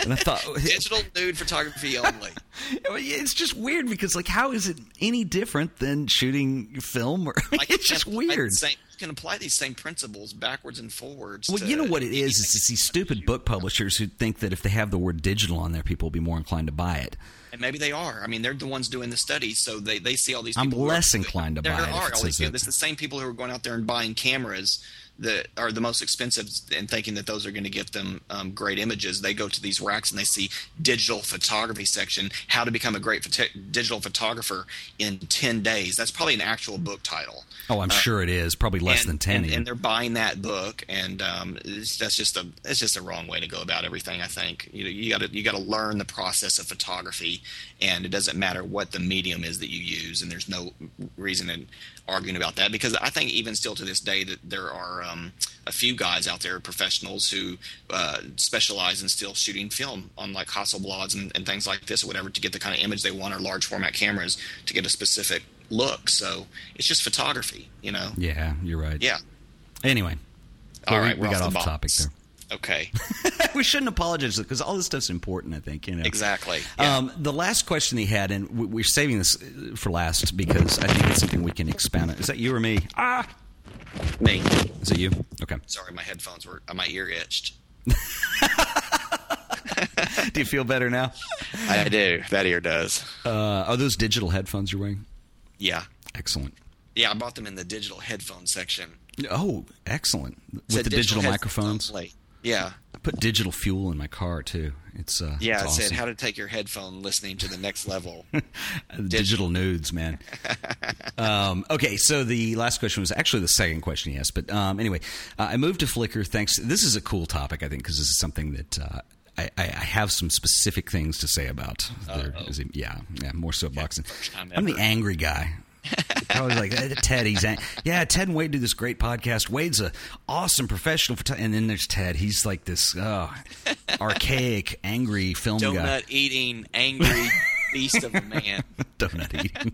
Speaker 2: And I thought oh, digital nude photography only.
Speaker 1: it's just weird because, like, how is it any different than shooting film? Or like, it's just weird.
Speaker 2: Same, you can apply these same principles backwards and forwards.
Speaker 1: Well, you know what it is? Is it's these stupid book publishers who think that if they have the word digital on there, people will be more inclined to buy it.
Speaker 2: And maybe they are. I mean, they're the ones doing the studies, so they, they see all these.
Speaker 1: I'm less inclined to buy
Speaker 2: there
Speaker 1: it.
Speaker 2: Are all these It's the same people who are going out there and buying cameras that are the most expensive and thinking that those are going to get them um, great images. They go to these racks and they see digital photography section, how to become a great digital photographer in 10 days. That's probably an actual book title.
Speaker 1: Oh, I'm uh, sure it is. Probably less
Speaker 2: and,
Speaker 1: than 10.
Speaker 2: And, and, they're buying that book. And um, that's just a, it's just a wrong way to go about everything. I think you know, you got to, you got to learn the process of photography and it doesn't matter what the medium is that you use. And there's no reason in arguing about that because I think even still to this day that there are, um, a few guys out there, professionals who uh, specialize in still shooting film on like Hasselblads and, and things like this or whatever to get the kind of image they want or large format cameras to get a specific look. So it's just photography, you know.
Speaker 1: Yeah, you're right.
Speaker 2: Yeah.
Speaker 1: Anyway,
Speaker 2: All
Speaker 1: well,
Speaker 2: right,
Speaker 1: we, we got
Speaker 2: off
Speaker 1: off
Speaker 2: the
Speaker 1: topic there.
Speaker 2: Okay.
Speaker 1: we shouldn't apologize because all this stuff's important. I think you know
Speaker 2: Exactly. Yeah.
Speaker 1: Um, the last question he had, and we- we're saving this for last because I think it's something we can expound on. Is that you or me? Ah,
Speaker 2: Me.
Speaker 1: is it you? Okay.
Speaker 2: Sorry, my headphones were uh, my ear itched.
Speaker 1: Do you feel better now?
Speaker 2: I do. That ear does.
Speaker 1: Uh, are those digital headphones you're wearing?
Speaker 2: Yeah.
Speaker 1: Excellent.
Speaker 2: Yeah, I bought them in the digital headphone section.
Speaker 1: Oh, excellent! With the digital,
Speaker 2: headphones
Speaker 1: microphones.
Speaker 2: only. Yeah.
Speaker 1: I put digital fuel in my car too. It's uh,
Speaker 2: Yeah,
Speaker 1: it's
Speaker 2: it
Speaker 1: awesome.
Speaker 2: said how to take your headphone listening to the next level.
Speaker 1: digital nudes, man. um, okay, so the last question was actually the second question he asked, but um, anyway, uh, I moved to Flickr. Thanks. This is a cool topic, I think, because this is something that. Uh, I, I I have some specific things to say about. There is a- yeah, yeah, more soapboxing.
Speaker 2: time
Speaker 1: I'm the angry guy. Probably like "Eh, Ted. He's yeah. Ted and Wade do this great podcast. Wade's a awesome professional, photo- and then there's Ted. He's like this oh, archaic, angry film guy.
Speaker 2: Donut eating, angry beast of a man.
Speaker 1: donut eating.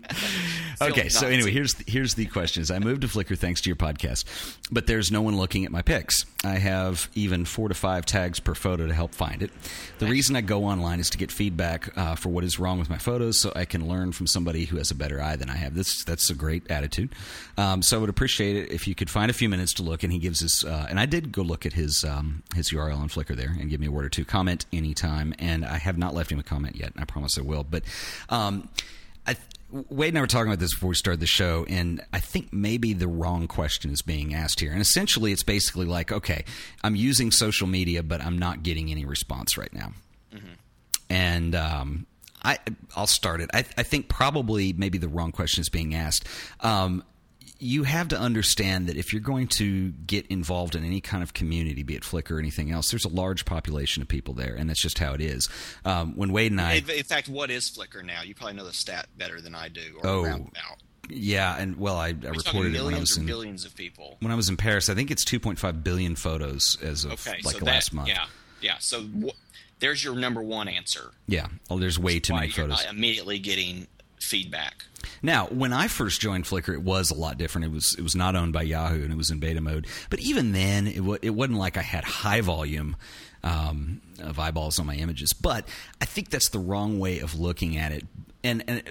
Speaker 1: okay, so anyway, here's here's the questions. I moved to Flickr thanks to your podcast, but there's no one looking at my pics. I have even four to five tags per photo to help find it. The reason I go online is to get feedback uh, for what is wrong with my photos, so I can learn from somebody who has a better eye than I have. This that's a great attitude. Um, so I would appreciate it if you could find a few minutes to look. And he gives us, uh, and I did go look at his um, his URL on Flickr there and give me a word or two. Comment anytime, and I have not left him a comment yet. and I promise I will. But um, I, Wade and I were talking about this before we started the show, and I think maybe the wrong question is being asked here. And essentially, it's basically like, okay, I'm using social media, but I'm not getting any response right now. And um, I, I'll start it. I, I think probably maybe the wrong question is being asked. Um, you have to understand that if you're going to get involved in any kind of community, be it Flickr or anything else, there's a large population of people there, and that's just how it is. Um, when Wade and I,
Speaker 2: In fact, what is Flickr now? You probably know the stat better than I do. Or
Speaker 1: Oh, yeah, and well, I, I reported it when I
Speaker 2: millions
Speaker 1: was in
Speaker 2: billions of people.
Speaker 1: when I was in Paris. I think it's 2.5 billion photos as of
Speaker 2: Okay,
Speaker 1: like
Speaker 2: so
Speaker 1: last
Speaker 2: that,
Speaker 1: month.
Speaker 2: yeah, yeah. So wh- there's your number one answer.
Speaker 1: Yeah. Oh, there's way too many photos.
Speaker 2: immediately getting feedback.
Speaker 1: Now, when I first joined Flickr, it was a lot different. It was it was not owned by Yahoo and it was in beta mode. But even then, it, w- it wasn't like I had high volume um, of eyeballs on my images. But I think that's the wrong way of looking at it. And, and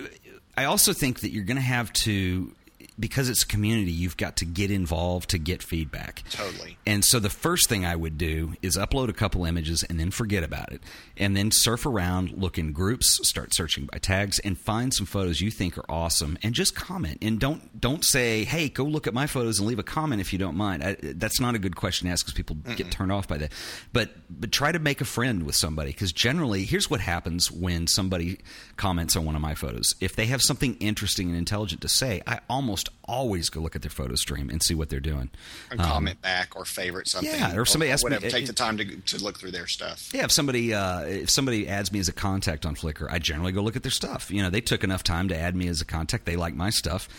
Speaker 1: I also think that you're going to have to. Because it's a community, you've got to get involved to get feedback.
Speaker 2: Totally.
Speaker 1: And so the first thing I would do is upload a couple images and then forget about it. And then surf around, look in groups, start searching by tags and find some photos you think are awesome and just comment. And don't don't say, "Hey, go look at my photos and leave a comment if you don't mind." I, that's not a good question to ask cuz people get turned off by that. But but try to make a friend with somebody cuz generally here's what happens when somebody comments on one of my photos. If they have something interesting and intelligent to say, I almost always go look at their photo stream and see what they're doing.
Speaker 2: Or comment back or favorite something.
Speaker 1: Um, yeah, or somebody asked me-
Speaker 2: whatever. Take
Speaker 1: it-
Speaker 2: the time to to look through their stuff.
Speaker 1: Yeah, if somebody uh, if somebody adds me as a contact on Flickr, I generally go look at their stuff. You know, they took enough time to add me as a contact. They like my stuff,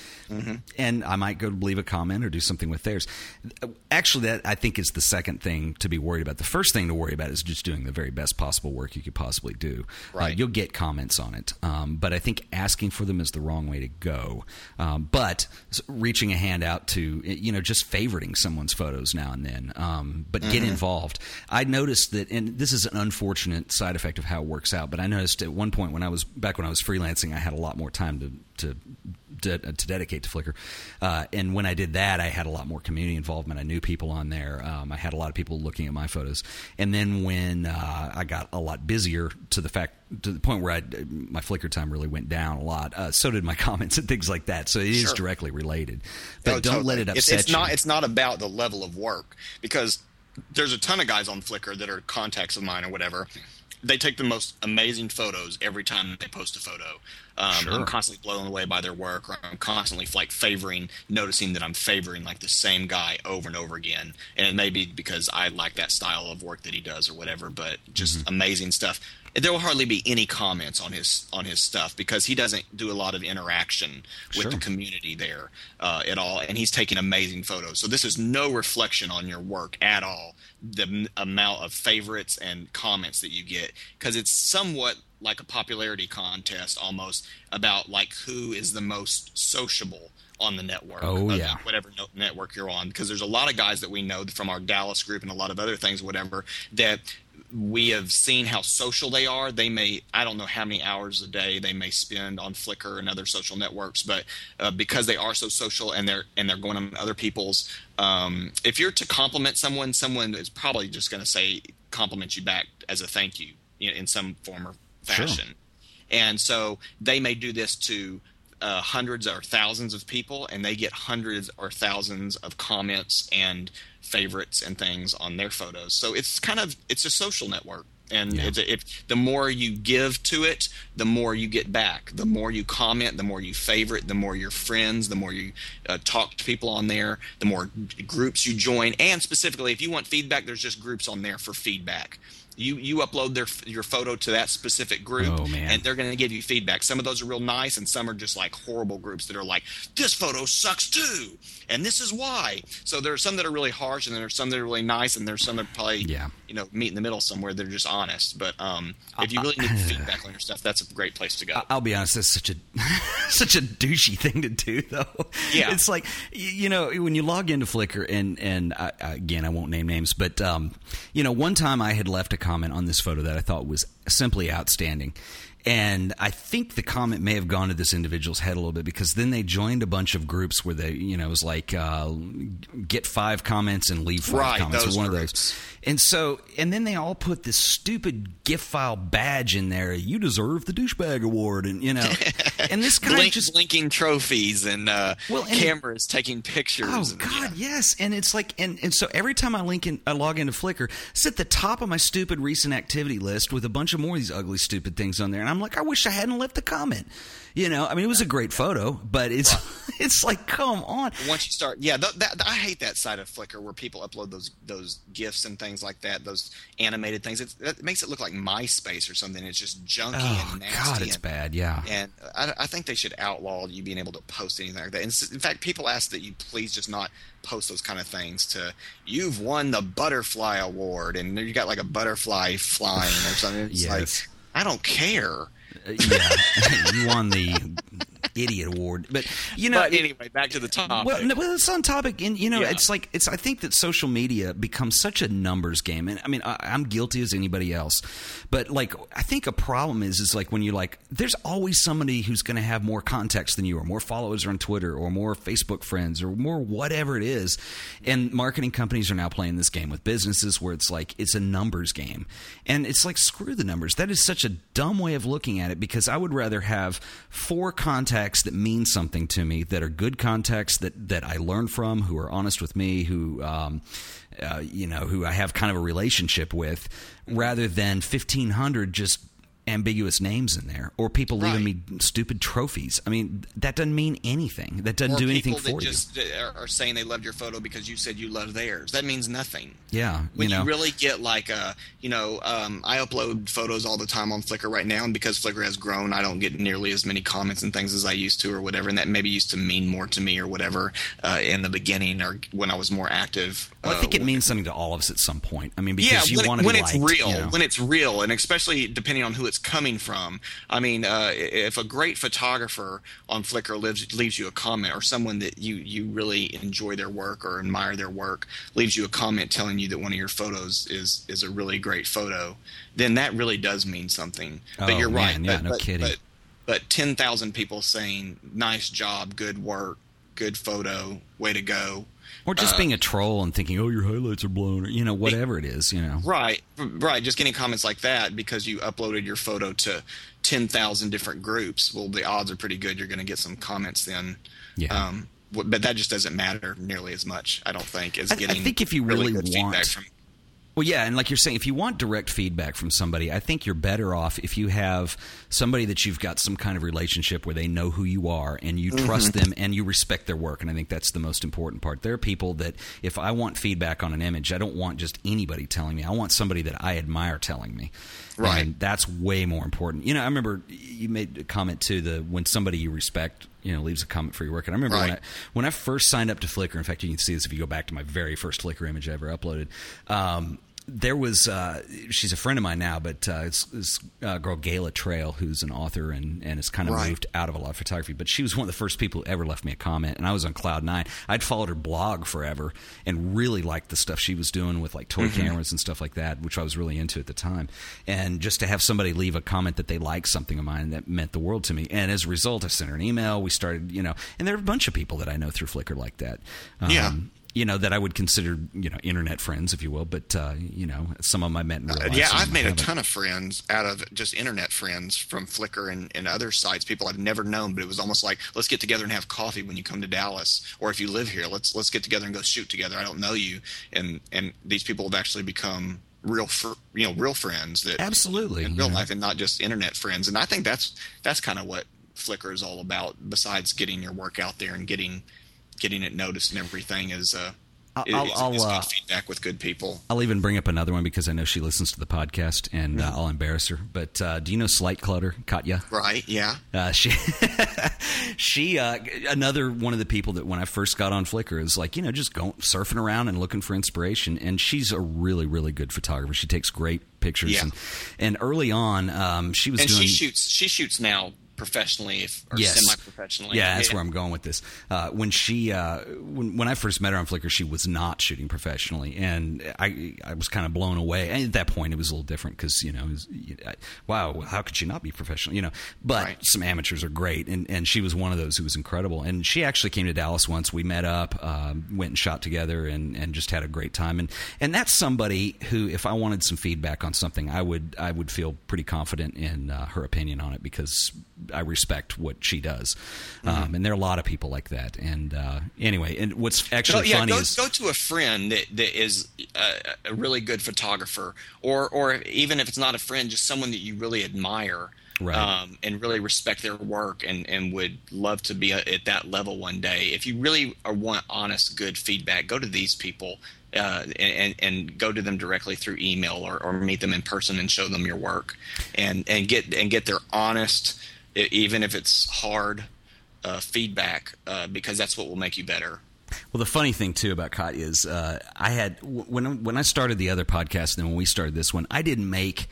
Speaker 1: and I might go leave a comment or do something with theirs. Actually, that I think is the second thing to be worried about. The first thing to worry about is just doing the very best possible work you could possibly do. Uh,
Speaker 2: Right.
Speaker 1: you'll get comments on it, um, but I think asking for them is the wrong way to go. Um, but reaching a hand out to you know just favoriting someone's photos now and then, um, but get involved. I noticed that, and this is an unfortunate side effect of how it works out. But I noticed at one point when I was back when I was freelancing, I had a lot more time to to de- to dedicate to Flickr. Uh, and when I did that, I had a lot more community involvement. I knew people on there. Um, I had a lot of people looking at my photos. And then when uh, I got a lot busier, to the fact to the point where I my Flickr time really went down a lot. Uh, so did my comments and things like that. So it is
Speaker 2: Sure.
Speaker 1: directly related. But
Speaker 2: Oh,
Speaker 1: don't let
Speaker 2: totally.
Speaker 1: it
Speaker 2: It's-
Speaker 1: upset
Speaker 2: it's,
Speaker 1: you.
Speaker 2: not. It's not about the level of work because there's a ton of guys on Flickr that are contacts of mine or whatever. They take the most amazing photos every time they post a photo. Um,
Speaker 1: Sure.
Speaker 2: I'm constantly blown away by their work, or I'm constantly like favoring, noticing that I'm favoring like the same guy over and over again. And it may be because I like that style of work that he does or whatever, but just
Speaker 1: Mm-hmm.
Speaker 2: amazing stuff. There will hardly be any comments on his on his stuff because he doesn't do a lot of interaction with
Speaker 1: Sure.
Speaker 2: the community there uh, at all, and he's taking amazing photos. So this is no reflection on your work at all. The m- amount of favorites and comments that you get because it's somewhat like a popularity contest almost about like who is the most sociable on the network.
Speaker 1: Oh, yeah.
Speaker 2: whatever network you're on because there's a lot of guys that we know from our Dallas group and a lot of other things, whatever, that we have seen how social they are. They may, I don't know how many hours a day they may spend on Flickr and other social networks, but uh, because they are so social and they're and they're going on other people's. Um, if you're to compliment someone, someone is probably just going to say compliment you back as a thank you in some form or
Speaker 1: Sure.
Speaker 2: fashion. And so they may do this to uh, hundreds or thousands of people, and they get hundreds or thousands of comments and favorites and things on their photos. So it's kind of it's a social network, and
Speaker 1: Yeah.
Speaker 2: it's, if the more you give to it, the more you get back. The more you comment, the more you favorite, the more your friends, the more you uh, talk to people on there, the more groups you join, and specifically if you want feedback, there's just groups on there for feedback. You you upload their your photo to that specific group,
Speaker 1: Oh,
Speaker 2: and they're going to give you feedback. Some of those are real nice, and some are just like horrible groups that are like, "This photo sucks too," and this is why. So there are some that are really harsh, and there are some that are really nice, and there's some that probably
Speaker 1: Yeah.
Speaker 2: you know meet in the middle somewhere. They're just honest. But um, if you really need feedback on your stuff, that's a great place to go.
Speaker 1: I'll be honest, that's such a such a douchey thing to do, though.
Speaker 2: Yeah.
Speaker 1: it's like you know when you log into Flickr, and and I, again, I won't name names, but um, you know, one time I had left a comment on this photo that I thought was simply outstanding. And I think the comment may have gone to this individual's head a little bit because then they joined a bunch of groups where they, you know, it was like uh, get five comments and leave five
Speaker 2: Right,
Speaker 1: comments.
Speaker 2: those
Speaker 1: one of those. And so, and then they all put this stupid GIF file badge in there. You deserve the douchebag award, and you know, and this guy
Speaker 2: Blink,
Speaker 1: just
Speaker 2: linking trophies and, uh,
Speaker 1: Well, and-
Speaker 2: cameras taking pictures.
Speaker 1: Oh
Speaker 2: and-
Speaker 1: God,
Speaker 2: yeah.
Speaker 1: yes, and it's like, and, and so every time I link in, I log into Flickr, it's at the top of my stupid recent activity list with a bunch of more of these ugly, stupid things on there, and I'm like, I wish I hadn't left a comment. You know, I mean, it was a great photo, but it's it's like, come on.
Speaker 2: once you start yeah th- that, I hate that side of Flickr where people upload those those gifs and things like that those animated things it's, that makes it look like MySpace or something it's just junky
Speaker 1: Oh
Speaker 2: and nasty
Speaker 1: God, it's
Speaker 2: and,
Speaker 1: bad. Yeah.
Speaker 2: and I, I think they should outlaw you being able to post anything like that and in fact people ask that you please just not post those kind of things to you've won the butterfly award and you got like a butterfly flying or something it's
Speaker 1: Yes.
Speaker 2: like I don't care.
Speaker 1: Uh, yeah, you won the idiot award, but you know,
Speaker 2: but anyway back to the topic
Speaker 1: Well, no, well, it's on topic, and you know,
Speaker 2: Yeah.
Speaker 1: it's like it's. I think that social media becomes such a numbers game, and I mean, I, I'm guilty as anybody else, but like, I think a problem is is like when you're like, there's always somebody who's going to have more context than you, or more followers on Twitter, or more Facebook friends, or more whatever it is, and marketing companies are now playing this game with businesses where it's like it's a numbers game, and it's like screw the numbers. That is such a dumb way of looking at it because I would rather have four contacts that mean something to me, that are good contacts that that I learn from, who are honest with me, who um, uh, you know, who I have kind of a relationship with, rather than fifteen hundred just ambiguous names in there or people leaving me stupid trophies. I mean, that doesn't mean anything. That doesn't
Speaker 2: or
Speaker 1: do anything for you.
Speaker 2: just uh, are saying they loved your photo because you said you loved theirs. That means nothing.
Speaker 1: yeah,
Speaker 2: When
Speaker 1: you
Speaker 2: you, really get like a, you know, um, I upload photos all the time on Flickr right now, and because Flickr has grown, I don't get nearly as many comments and things as I used to, or whatever. And that maybe used to mean more to me, or whatever, uh, in the beginning, or when I was more active.
Speaker 1: well, I
Speaker 2: uh,
Speaker 1: think it means something to all of us at some point. I mean, because
Speaker 2: yeah,
Speaker 1: you
Speaker 2: when,
Speaker 1: want
Speaker 2: it,
Speaker 1: to
Speaker 2: when
Speaker 1: be
Speaker 2: it's
Speaker 1: liked,
Speaker 2: real,
Speaker 1: you know.
Speaker 2: when it's real, and especially depending on who it's coming from. I mean, uh, if a great photographer on Flickr leaves leaves you a comment, or someone that you you really enjoy their work or admire their work leaves you a comment telling you that one of your photos is is a really great photo, then that really does mean something.
Speaker 1: Oh,
Speaker 2: but you're right.
Speaker 1: yeah,
Speaker 2: but,
Speaker 1: no
Speaker 2: but,
Speaker 1: kidding.
Speaker 2: But, but ten thousand people saying "nice job, good work, good photo, way to go."
Speaker 1: Or just
Speaker 2: uh,
Speaker 1: being a troll and thinking, "Oh, your highlights are blown," or you know, whatever it is, you know.
Speaker 2: Right, right. Just getting comments like that because you uploaded your photo to ten thousand different groups. Well, the odds are pretty good you're going to get some comments then.
Speaker 1: Yeah.
Speaker 2: Um, but that just doesn't matter nearly as much, I don't think, as
Speaker 1: I- I think if you really
Speaker 2: feedback
Speaker 1: want-
Speaker 2: from.
Speaker 1: Well, yeah, and like you're saying, if you want direct feedback from somebody, I think you're better off if you have somebody that you've got some kind of relationship where they know who you are and you
Speaker 2: Mm-hmm.
Speaker 1: trust them and you respect their work. And I think that's the most important part. There are people that if I want feedback on an image, I don't want just anybody telling me. I want somebody that I admire telling me.
Speaker 2: Right.
Speaker 1: And that's way more important. You know, I remember you made a comment too the when somebody you respect, you know, leaves a comment for your work. And I remember when I when I first signed up to Flickr. In fact, you can see this if you go back to my very first Flickr image I ever uploaded. Um, there was uh, she's a friend of mine now, but uh, it's this uh, girl Gayla Trail, who's an author and and has kind of
Speaker 2: Right.
Speaker 1: moved out of a lot of photography. But she was one of the first people who ever left me a comment, and I was on cloud nine. I'd followed her blog forever and really liked the stuff she was doing with like toy cameras and stuff like that, which I was really into at the time. And just to have somebody leave a comment that they liked something of mine that meant the world to me. And as a result, I sent her an email. We started, you know, and there are a bunch of people that I know through Flickr like that. Um,
Speaker 2: Yeah.
Speaker 1: You know that I would consider you know internet friends, if you will. But uh, you know, some of them I met in real
Speaker 2: Uh,
Speaker 1: life.
Speaker 2: yeah, I've made a ton of friends out of just internet friends from Flickr and, and other sites. People I've never known, but it was almost like let's get together and have coffee when you come to Dallas, or if you live here, let's let's get together and go shoot together. I don't know you, and and these people have actually become real, fr- you know, real friends that
Speaker 1: Absolutely,
Speaker 2: in real
Speaker 1: yeah.
Speaker 2: life, and not just internet friends. And I think that's that's kind of what Flickr is all about. Besides getting your work out there and getting getting it noticed and everything, is uh,
Speaker 1: I'll-
Speaker 2: is-
Speaker 1: I'll-
Speaker 2: is-
Speaker 1: uh,
Speaker 2: feedback with good people.
Speaker 1: I'll even bring up another one because I know she listens to the podcast, and
Speaker 2: Mm-hmm.
Speaker 1: uh, I'll embarrass her. But uh, do you know Slight Clutter, Katya?
Speaker 2: Right? Yeah.
Speaker 1: Uh, she, she, uh, another one of the people that when I first got on Flickr is like, you know, just going surfing around and looking for inspiration. And she's a really, really good photographer. She takes great pictures.
Speaker 2: Yeah.
Speaker 1: And, and early on, um, she was
Speaker 2: and
Speaker 1: doing.
Speaker 2: she shoots she shoots now professionally if, or
Speaker 1: Yes.
Speaker 2: semi-professionally
Speaker 1: Yeah, that's where I'm going with this. Uh, when she, uh, when, when I first met her on Flickr, she was not shooting professionally, and I, I was kind of blown away. And at that point, it was a little different because you know, was, I, wow, how could she not be professional? You know, but
Speaker 2: Right.
Speaker 1: some amateurs are great, and and she was one of those who was incredible. And she actually came to Dallas once. We met up, um, went and shot together, and and just had a great time. And and that's somebody who, if I wanted some feedback on something, I would I would feel pretty confident in uh, her opinion on it because I respect what she does.
Speaker 2: Mm-hmm.
Speaker 1: Um, and there are a lot of people like that. And uh, anyway, and what's actually
Speaker 2: yeah,
Speaker 1: funny
Speaker 2: go,
Speaker 1: is
Speaker 2: go to a friend that, that is a, a really good photographer, or or even if it's not a friend, just someone that you really admire,
Speaker 1: Right.
Speaker 2: um, and really respect their work, and, and would love to be at that level one day. If you really are, want honest, good feedback, go to these people. Uh, and, and go to them directly through email or, or meet them in person and show them your work and, and get and get their honest e- even if it's hard uh, feedback uh, because that's what will make you better
Speaker 1: Well, the funny thing too about Katya is uh, I had when when I started the other podcast and then when we started this one, I didn't make.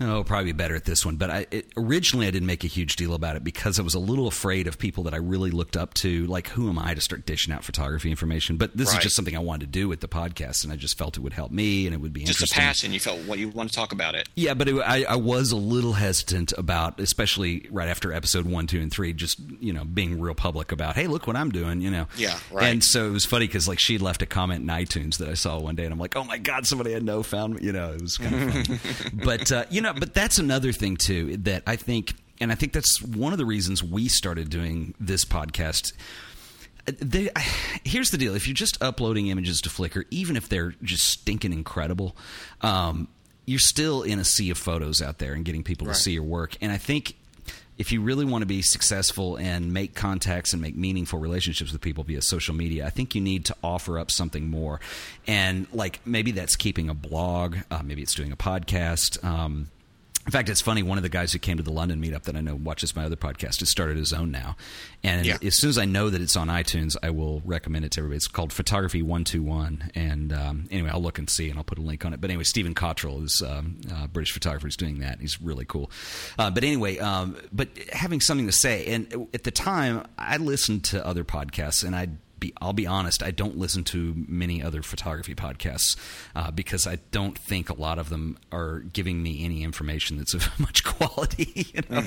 Speaker 1: Oh, probably better at this one. But I it, originally I didn't make a huge deal about it because I was a little afraid of people that I really looked up to. Like, who am I to start dishing out photography information? But this is just something I wanted to do with the podcast, and I just felt it would help me and it would be
Speaker 2: just a passion you felt what you want to talk about it
Speaker 1: Yeah, but it, I, I was a little hesitant about, especially right after episode one, two, and three, just you know being real public about, hey, look what I'm doing, you know.
Speaker 2: Yeah, right.
Speaker 1: And so it was funny because like she left a comment in iTunes that I saw one day, and I'm like, oh my god, somebody I know found me. You know, it was kind of funny, but uh, you know, but that's another thing too that I think, and I think that's one of the reasons we started doing this podcast they, here's the deal: if you're just uploading images to Flickr, even if they're just stinking incredible, um, you're still in a sea of photos out there and getting people
Speaker 2: Right.
Speaker 1: to see your work. And I think if you really want to be successful and make contacts and make meaningful relationships with people via social media, I think you need to offer up something more. And like maybe that's keeping a blog, uh, maybe it's doing a podcast. Um, in fact, it's funny. One of the guys who came to the London meetup that I know watches my other podcast has started his own now. And
Speaker 2: Yeah.
Speaker 1: as soon as I know that it's on iTunes, I will recommend it to everybody. It's called Photography One Two One. And um, anyway, I'll look and see, and I'll put a link on it. But anyway, Stephen Cottrell is um, a British photographer who's doing that. He's really cool. Uh, but anyway, um, but having something to say, and at the time, I listened to other podcasts, and I be, I'll be honest, I don't listen to many other photography podcasts uh, because I don't think a lot of them are giving me any information that's of much quality. you know?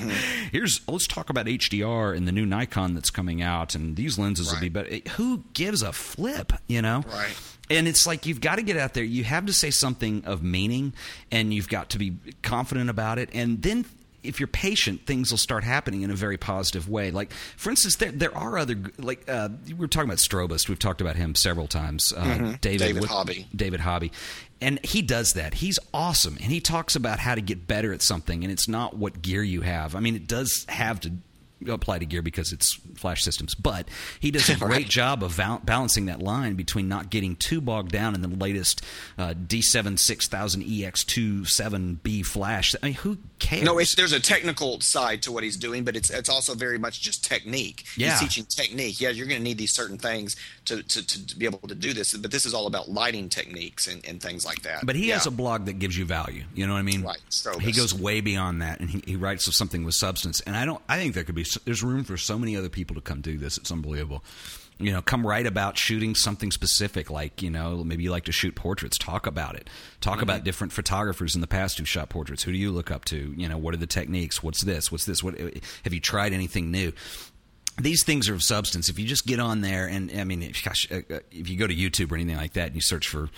Speaker 1: Here's let's talk about HDR and the new Nikon that's coming out, and these lenses will be
Speaker 2: Right.
Speaker 1: better. Who gives a flip? You know,
Speaker 2: Right.
Speaker 1: and it's like you've got to get out there. You have to say something of meaning, and you've got to be confident about it, and then if you're patient, things will start happening in a very positive way. Like, for instance, there there are other like uh, we were talking about Strobist. We've talked about him several times. Uh,
Speaker 2: Mm-hmm.
Speaker 1: David
Speaker 2: David
Speaker 1: Wi-
Speaker 2: Hobby.
Speaker 1: David Hobby. And he does that. He's awesome. And he talks about how to get better at something. And it's not what gear you have. I mean, it does have to apply to gear because it's flash systems. But he does a great
Speaker 2: Right.
Speaker 1: job of val- balancing that line between not getting too bogged down in the latest uh, D7 6000 EX27B flash. I mean, who cares?
Speaker 2: No, it's, there's a technical side to what he's doing, but it's it's also very much just technique.
Speaker 1: Yeah.
Speaker 2: He's teaching technique. Yeah, you're going to need these certain things to, to, to, be able to do this, but this is all about lighting techniques and, and things like that.
Speaker 1: But he
Speaker 2: yeah.
Speaker 1: has a blog that gives you value. You know what I mean?
Speaker 2: Right.
Speaker 1: He goes way beyond that, and he, he writes of something with substance. And I don't. I think there could be. There's room for so many other people to come do this. It's unbelievable. You know, come write about shooting something specific, like you know, maybe you like to shoot portraits. Talk about it. Talk
Speaker 2: Mm-hmm.
Speaker 1: about different photographers in the past who shot portraits. Who do you look up to? You know, what are the techniques? What's this? What's this? What have you tried anything new? these things are of substance. If you just get on there, and I mean, if, gosh, uh, uh, if you go to YouTube or anything like that, and you search for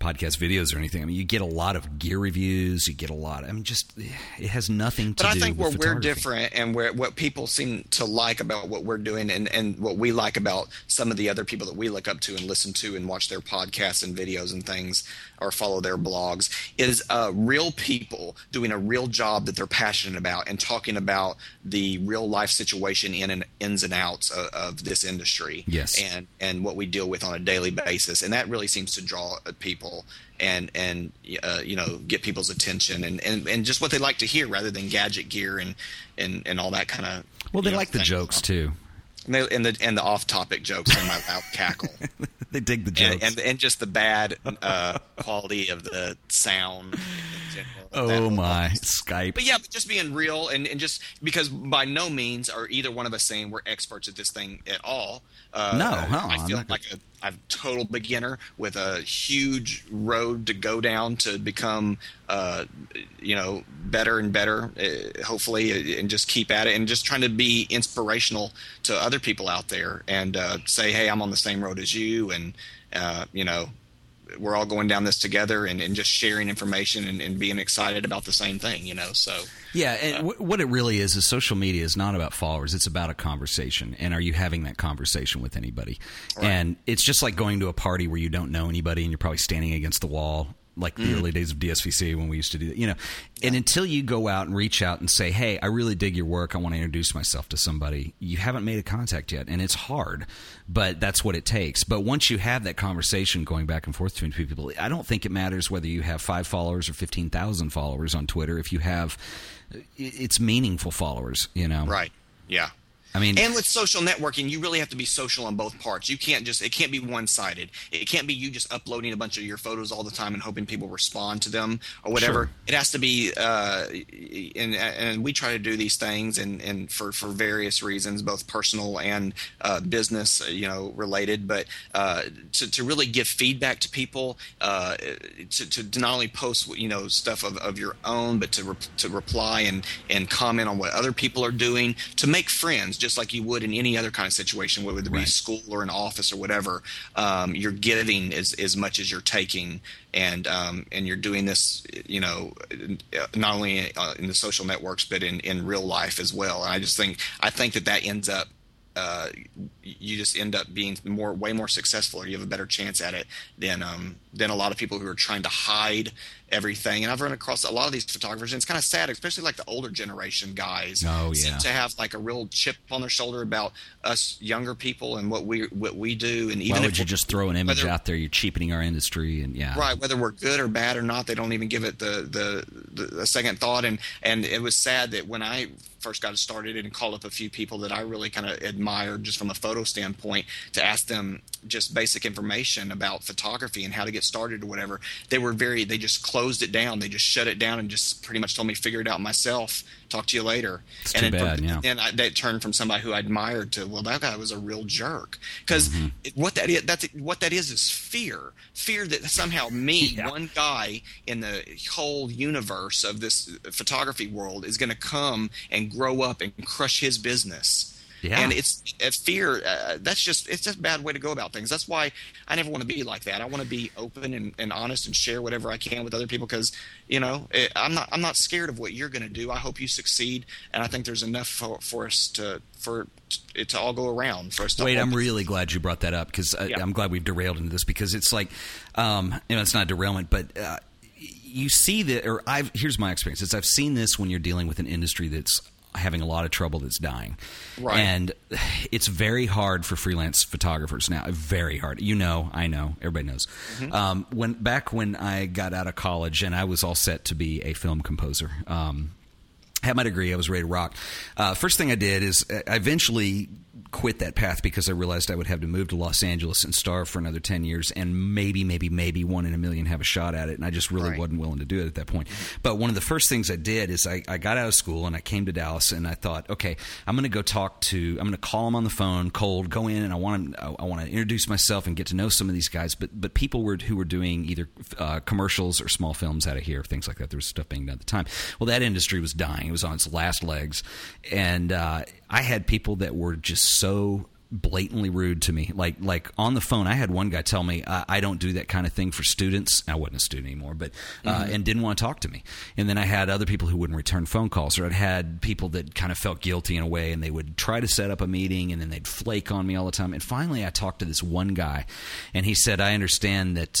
Speaker 1: podcast videos or anything, I mean, you get a lot of gear reviews. You get a lot. I mean, just it has nothing to do.
Speaker 2: But I
Speaker 1: do.
Speaker 2: think where we're different and where what people seem to like about what we're doing and, and what we like about some of the other people that we look up to and listen to and watch their podcasts and videos and things or follow their blogs is uh, real people doing a real job that they're passionate about and talking about the real life situation in and ins and outs of, of this industry
Speaker 1: Yes.
Speaker 2: and and what we deal with on a daily basis and that really seems to draw people and and uh, you know get people's attention and, and and just what they like to hear rather than gadget gear and and and all that kind of
Speaker 1: Well, they
Speaker 2: you know,
Speaker 1: like the jokes too.
Speaker 2: And, they, and the and the off topic jokes and my loud cackle
Speaker 1: They dig the jokes.
Speaker 2: and, and and just the bad uh, quality of the sound. General.
Speaker 1: oh my, Skype.
Speaker 2: but yeah, but just being real and, and just because by no means are either one of us saying we're experts at this thing at all. Uh,
Speaker 1: No, no,
Speaker 2: I feel like a, I'm a total beginner with a huge road to go down to become, uh, you know, better and better. Uh, hopefully, uh, and just keep at it and just trying to be inspirational to other people out there and uh, say, hey, I'm on the same road as you, and uh, you know, we're all going down this together and, and just sharing information and, and being excited about the same thing, you know. So
Speaker 1: Yeah, and uh, w- what it really is is social media is not about followers; it's about a conversation. And are you having that conversation with anybody? And it's just like going to a party where you don't know anybody, and you're probably standing against the wall, like the mm. early days of DSVC when we used to do that. You know, and until you go out and reach out and say, "Hey, I really dig your work. I want to introduce myself to somebody," you haven't made a contact yet, and it's hard, but that's what it takes. But once you have that conversation going back and forth between two people, I don't think it matters whether you have five followers or fifteen thousand followers on Twitter. If you have it's meaningful followers, you know.
Speaker 2: Right. Yeah.
Speaker 1: I mean,
Speaker 2: And with social networking, you really have to be social on both parts. You can't just it can't be one sided. It can't be you just uploading a bunch of your photos all the time and hoping people respond to them or whatever.
Speaker 1: Sure.
Speaker 2: It has to be uh, and and we try to do these things and and for for various reasons, both personal and uh, business, you know, related. But uh, to to really give feedback to people, uh, to to not only post you know stuff of, of your own, but to re- to reply and and comment on what other people are doing, to make friends, just like you would in any other kind of situation, whether it be
Speaker 1: Right.
Speaker 2: school or an office or whatever. Um, you're giving as as much as you're taking, and um, and you're doing this, you know, not only uh, in the social networks but in in real life as well. And I just think I think that that ends up. Uh, you just end up being more, way more successful, or you have a better chance at it than um, than a lot of people who are trying to hide everything. And I've run across a lot of these photographers, and it's kind of sad, especially like the older generation guys.
Speaker 1: Oh, yeah.
Speaker 2: to have like a real chip on their shoulder about us younger people and what we what we do, and even
Speaker 1: why
Speaker 2: if
Speaker 1: would you just throw an image
Speaker 2: whether-
Speaker 1: out there? You're cheapening our industry, and yeah,
Speaker 2: right whether we're good or bad or not they don't even give it the the, the, the second thought and and it was sad that when i first got started and called up a few people that i really kind of admired just from a photo standpoint to ask them just basic information about photography and how to get started or whatever. They were very they just closed it down. They just shut it down and just pretty much told me figure it out myself talk to you later
Speaker 1: It's
Speaker 2: and
Speaker 1: too bad,
Speaker 2: from,
Speaker 1: yeah.
Speaker 2: and I, that turned from somebody who I admired to well that guy was a real jerk because
Speaker 1: Mm-hmm.
Speaker 2: what that is that's what that is is fear fear that somehow me
Speaker 1: Yeah.
Speaker 2: one guy in the whole universe of this photography world is going to come and grow up and crush his business
Speaker 1: Yeah.
Speaker 2: And it's uh, fear. Uh, that's just it's just a bad way to go about things. That's why I never want to be like that. I want to be open and, and honest and share whatever I can with other people because you know it, I'm not I'm not scared of what you're going to do. I hope you succeed, and I think there's enough for, for us to for it to all go around for us to.
Speaker 1: Wait, I'm really glad you brought that up because
Speaker 2: Yeah.
Speaker 1: I'm glad we've derailed into this because it's like, um, you know, it's not derailment, but uh, you see that, or I've here's my experience: is I've seen this when you're dealing with an industry that's having a lot of trouble that's dying,
Speaker 2: Right.
Speaker 1: and it's very hard for freelance photographers now. Very hard. You know, I know, everybody knows.
Speaker 2: Mm-hmm.
Speaker 1: Um, when back when I got out of college and I was all set to be a film composer. Um, had my degree. I was ready to rock. Uh, first thing I did is uh, I eventually quit that path because I realized I would have to move to Los Angeles and starve for another 10 years and maybe, maybe, maybe one in a million have a shot at it. And I just really
Speaker 2: Right.
Speaker 1: wasn't willing to do it at that point. But one of the first things I did is I, I got out of school and I came to Dallas and I thought, okay, I'm going to go talk to, I'm going to call them on the phone cold, go in and I want to, I, I want to introduce myself and get to know some of these guys. But, but people were, who were doing either uh, commercials or small films out of here, things like that. There was stuff being done at the time. Well, that industry was dying. It was on its last legs. And uh, I had people that were just so so blatantly rude to me. Like like on the phone i had one guy tell me uh, i don't do that kind of thing for students. I wasn't a student anymore but uh, and didn't want to talk to me. And then i had other people who wouldn't return phone calls or i'd had people that kind of felt guilty in a way and they would try to set up a meeting and then they'd flake on me all the time. And finally i talked to this one guy and he said i understand that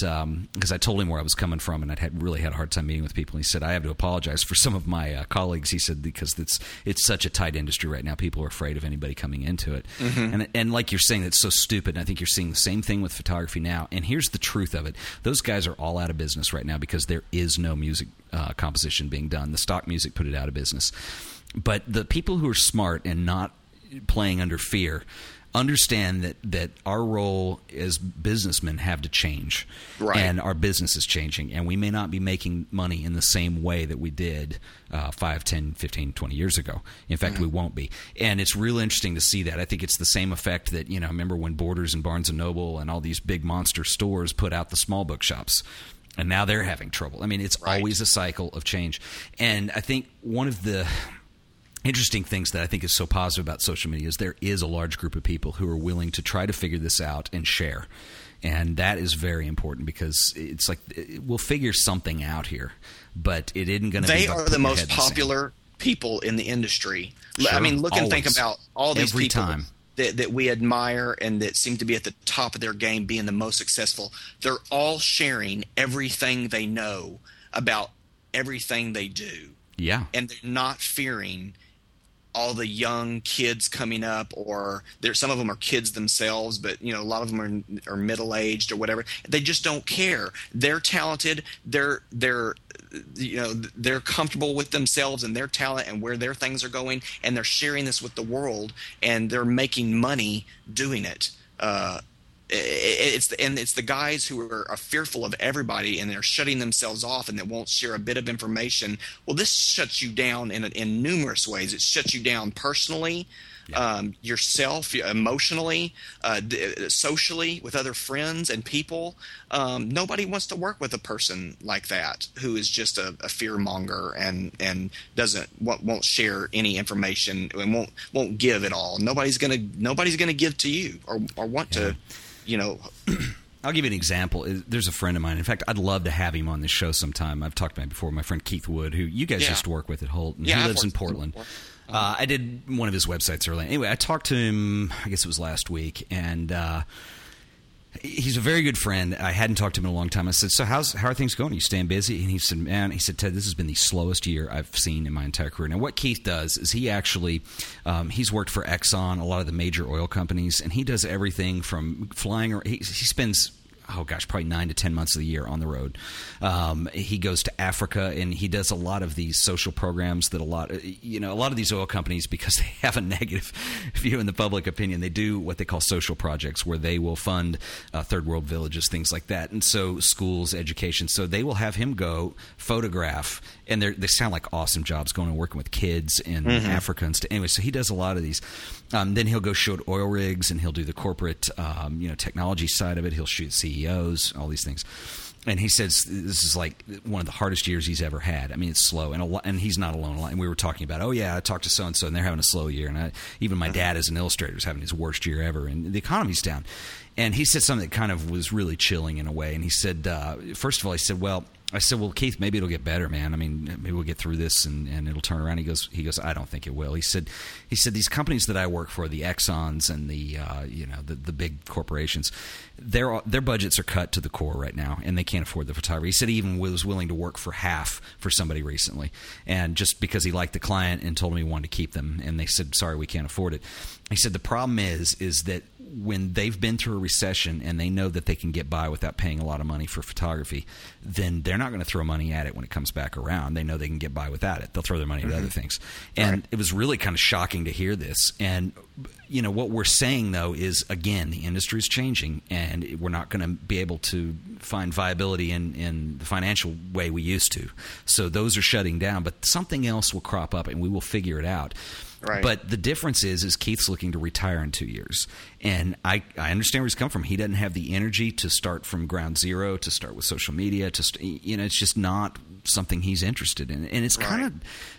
Speaker 1: because i told him where i was coming from and i'd had really had a hard time meeting with people and he said i have to apologize for some of my uh, colleagues he said because it's it's such a tight industry right now. People are afraid of anybody coming into it. And and like you're saying that's so stupid and i think you're seeing the same thing with photography now and here's the truth of it. Those guys are all out of business right now because there is no music uh, composition being done. The stock music put it out of business. But the people who are smart and not playing under fear understand that that our role as businessmen have to change.
Speaker 2: Right.
Speaker 1: and our business is changing and we may not be making money in the same way that we did uh, 5 10 15 20 years ago. In fact we won't be. And it's real interesting to see that. I think it's the same effect that you know remember when borders and barnes and noble and all these big monster stores put out the small bookshops? And now they're having trouble. I mean it's
Speaker 2: Right.
Speaker 1: always a cycle of change. And i think one of the interesting things that I think is so positive about social media is there is a large group of people who are willing to try to figure this out and share. And that is very important because it's like we'll figure something out here, but it isn't going to.
Speaker 2: they are the most
Speaker 1: in the
Speaker 2: popular people in the industry. I mean, look and think about all these
Speaker 1: Every
Speaker 2: people
Speaker 1: time.
Speaker 2: That, that we admire and that seem to be at the top of their game, being the most successful. They're all sharing everything they know about everything they do,
Speaker 1: Yeah,
Speaker 2: and they're not fearing all the young kids coming up or there some of them are kids themselves but you know a lot of them are, are middle aged or whatever. They just don't care. They're talented. They're they're you know they're comfortable with themselves and their talent and where their things are going and they're sharing this with the world and they're making money doing it. Uh it's the, and it's the guys who are, are fearful of everybody and they're shutting themselves off and they won't share a bit of information. Well, this shuts you down in in numerous ways. It shuts you down personally, um, yourself, emotionally, uh, socially, with other friends and people. Um, nobody wants to work with a person like that who is just a, a fear monger and and doesn't won't, won't share any information and won't won't give at all. Nobody's gonna nobody's gonna give to you or or want to you know,
Speaker 1: I'll give you an example. There's a friend of mine. In fact, I'd love to have him on this show sometime. I've talked about him before. My friend Keith Wood, who you guys
Speaker 2: Yeah.
Speaker 1: used to work with at Holt, and
Speaker 2: Yeah,
Speaker 1: he lives in
Speaker 2: worked with him
Speaker 1: Portland. Uh, I did one of his websites earlier. Anyway, I talked to him. I guess it was last week, and uh, he's a very good friend. I hadn't talked to him in a long time. I said, "So how's how are things going? Are you staying busy?" And he said, "Man," he said, "Ted, this has been the slowest year I've seen in my entire career." Now, what Keith does is he actually um, he's worked for Exxon, a lot of the major oil companies, and he does everything from flying. He, he spends oh gosh, probably nine to ten months of the year on the road. Um, he goes to Africa and he does a lot of these social programs that a lot, you know, a lot of these oil companies because they have a negative view in the public opinion. They do what they call social projects where they will fund uh, third world villages, things like that, and so schools, education. So they will have him go photograph, and they they sound like awesome jobs going and working with kids in Africa and stuff. Anyway, so he does a lot of these. Um, then he'll go shoot oil rigs and he'll do the corporate, um, you know, technology side of it. He'll shoot CEOs, all these things. and he says this is like one of the hardest years he's ever had. I mean, it's slow, and a lot, and he's not alone. And we were talking about, oh yeah, I talked to so and so, and they're having a slow year, and I, even my dad as an illustrator is having his worst year ever, and the economy's down. And he said something that kind of was really chilling in a way. And he said, uh, first of all, he said, well, I said, "Well, Keith, maybe it'll get better, man. I mean, maybe we'll get through this and, and it'll turn around." He goes, "He goes, I don't think it will." He said, "He said these companies that I work for, the Exxon's and the uh, you know the, the big corporations, their their budgets are cut to the core right now, and they can't afford the photography." He said he even was willing to work for half for somebody recently, and just because he liked the client and told him he wanted to keep them, and they said, "Sorry, we can't afford it." He said the problem is is that when they've been through a recession and they know that they can get by without paying a lot of money for photography, then they're not going to throw money at it when it comes back around. They know they can get by without it. They'll throw their money mm-hmm. at other things. And right. it was really kind of shocking to hear this. And you know what we're saying though is again the industry is changing and we're not going to be able to find viability in in the financial way we used to. So those are shutting down, but something else will crop up and we will figure it out.
Speaker 2: Right.
Speaker 1: But the difference is, is Keith's looking to retire in two years, and I, I understand where he's come from. He doesn't have the energy to start from ground zero, to start with social media, to st- you know, it's just not something he's interested in, and it's kind of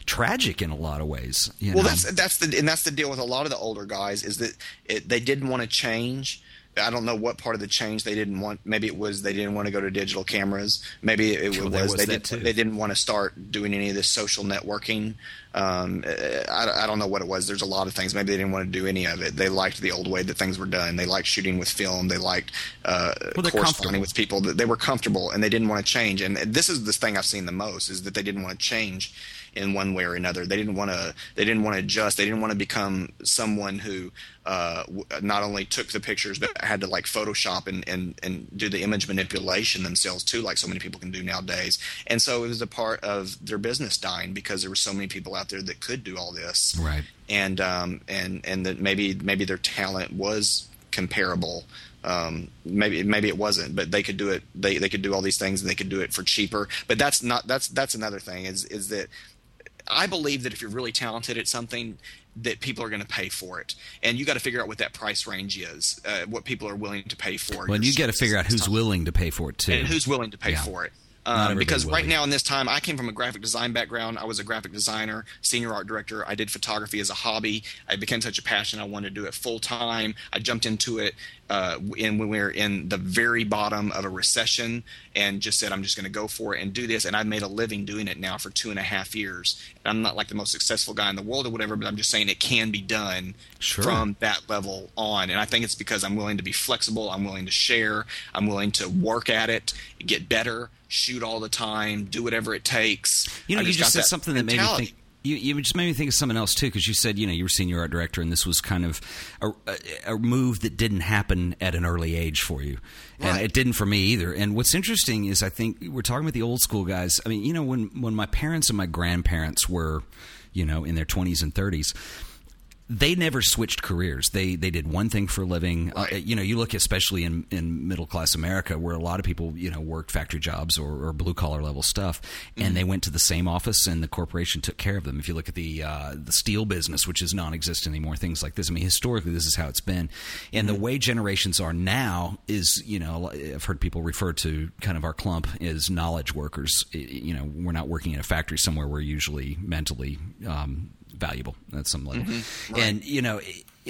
Speaker 1: tragic in a lot of ways. well,
Speaker 2: know? that's that's the and that's the deal with a lot of the older guys is that it, they didn't want to change I don't know what part of the change they didn't want. Maybe it was they didn't want to go to digital cameras. Maybe it, sure, was, was, they did, they didn't want to start doing any of this social networking. Um, I, I, don't know what it was. There's a lot of things. Maybe they didn't want to do any of it. They liked the old way that things were done. They liked shooting with film. They liked uh, well, corresponding with people. They were comfortable and they didn't want to change. And this is the thing I've seen the most is that they didn't want to change in one way or another. They didn't want to. They didn't want to adjust. They didn't want to become someone who uh, not only took the pictures but had to like Photoshop and, and and do the image manipulation themselves too, like so many people can do nowadays. And so it was a part of their business dying because there were so many people out there that could do all this.
Speaker 1: Right.
Speaker 2: And um and and that maybe maybe their talent was comparable. Um, maybe maybe it wasn't, but they could do it. They they could do all these things, and they could do it for cheaper. But that's not that's that's another thing. Is is that I believe that if you're really talented at something, that people are going to pay for it, and you got to figure out what that price range is, uh, what people are willing to pay for.
Speaker 1: Well, you got to figure out who's willing to pay for it too,
Speaker 2: and who's willing to pay yeah. for it. Um, because right now in this time, I came from a graphic design background. I was a graphic designer, senior art director. I did photography as a hobby. I became such a passion. I wanted to do it full time. I jumped into it uh, in, when we were in the very bottom of a recession and just said, I'm just going to go for it and do this. And I've made a living doing it now for two and a half years. And I'm not like the most successful guy in the world or whatever, but I'm just saying it can be done sure. from that level on. And I think it's because I'm willing to be flexible. I'm willing to share. I'm willing to work at it, get better shoot all the time, do whatever it takes.
Speaker 1: You know,
Speaker 2: you
Speaker 1: just said something mentality. that made me think. You, you just made me think of something else too, because you said you know you were senior art director, and this was kind of a, a, a move that didn't happen at an early age for you, right. and it didn't for me either. And what's interesting is I think we're talking about the old school guys. I mean, you know, when when my parents and my grandparents were, you know, in their twenties and thirties they never switched careers. They they did one thing for a living. Uh, right. Uh, you know, you look especially in, in middle class America, where a lot of people you know worked factory jobs or, or blue collar level stuff, mm-hmm. and they went to the same office, and the corporation took care of them. If you look at the uh, the steel business, which is non-existent anymore, things like this. I mean, historically, this is how it's been, and mm-hmm. the way generations are now is you know I've heard people refer to kind of our clump as knowledge workers. You know, we're not working in a factory somewhere. We're usually mentally um, valuable at some level. Mm-hmm. Right. And you know,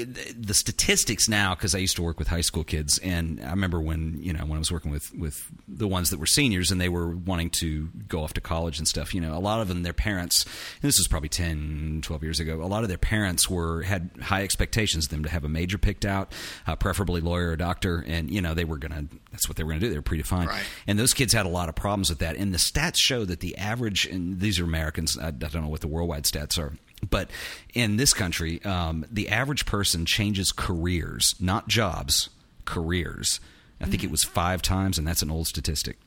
Speaker 1: the statistics now because I used to work with high school kids, and I remember when you know when I was working with with the ones that were seniors and they were wanting to go off to college and stuff. You know, a lot of them, their parents. this was probably 10, 12 years ago. A lot of their parents were had high expectations of them to have a major picked out, uh, preferably lawyer or doctor, and you know they were gonna. That's what they were gonna do. They were predefined,
Speaker 2: right.
Speaker 1: and those kids had a lot of problems with that. And the stats show that the average, and these are Americans. I, I don't know what the worldwide stats are but in this country, um, the average person changes careers, not jobs, careers. I think it was five times, and that's an old statistic.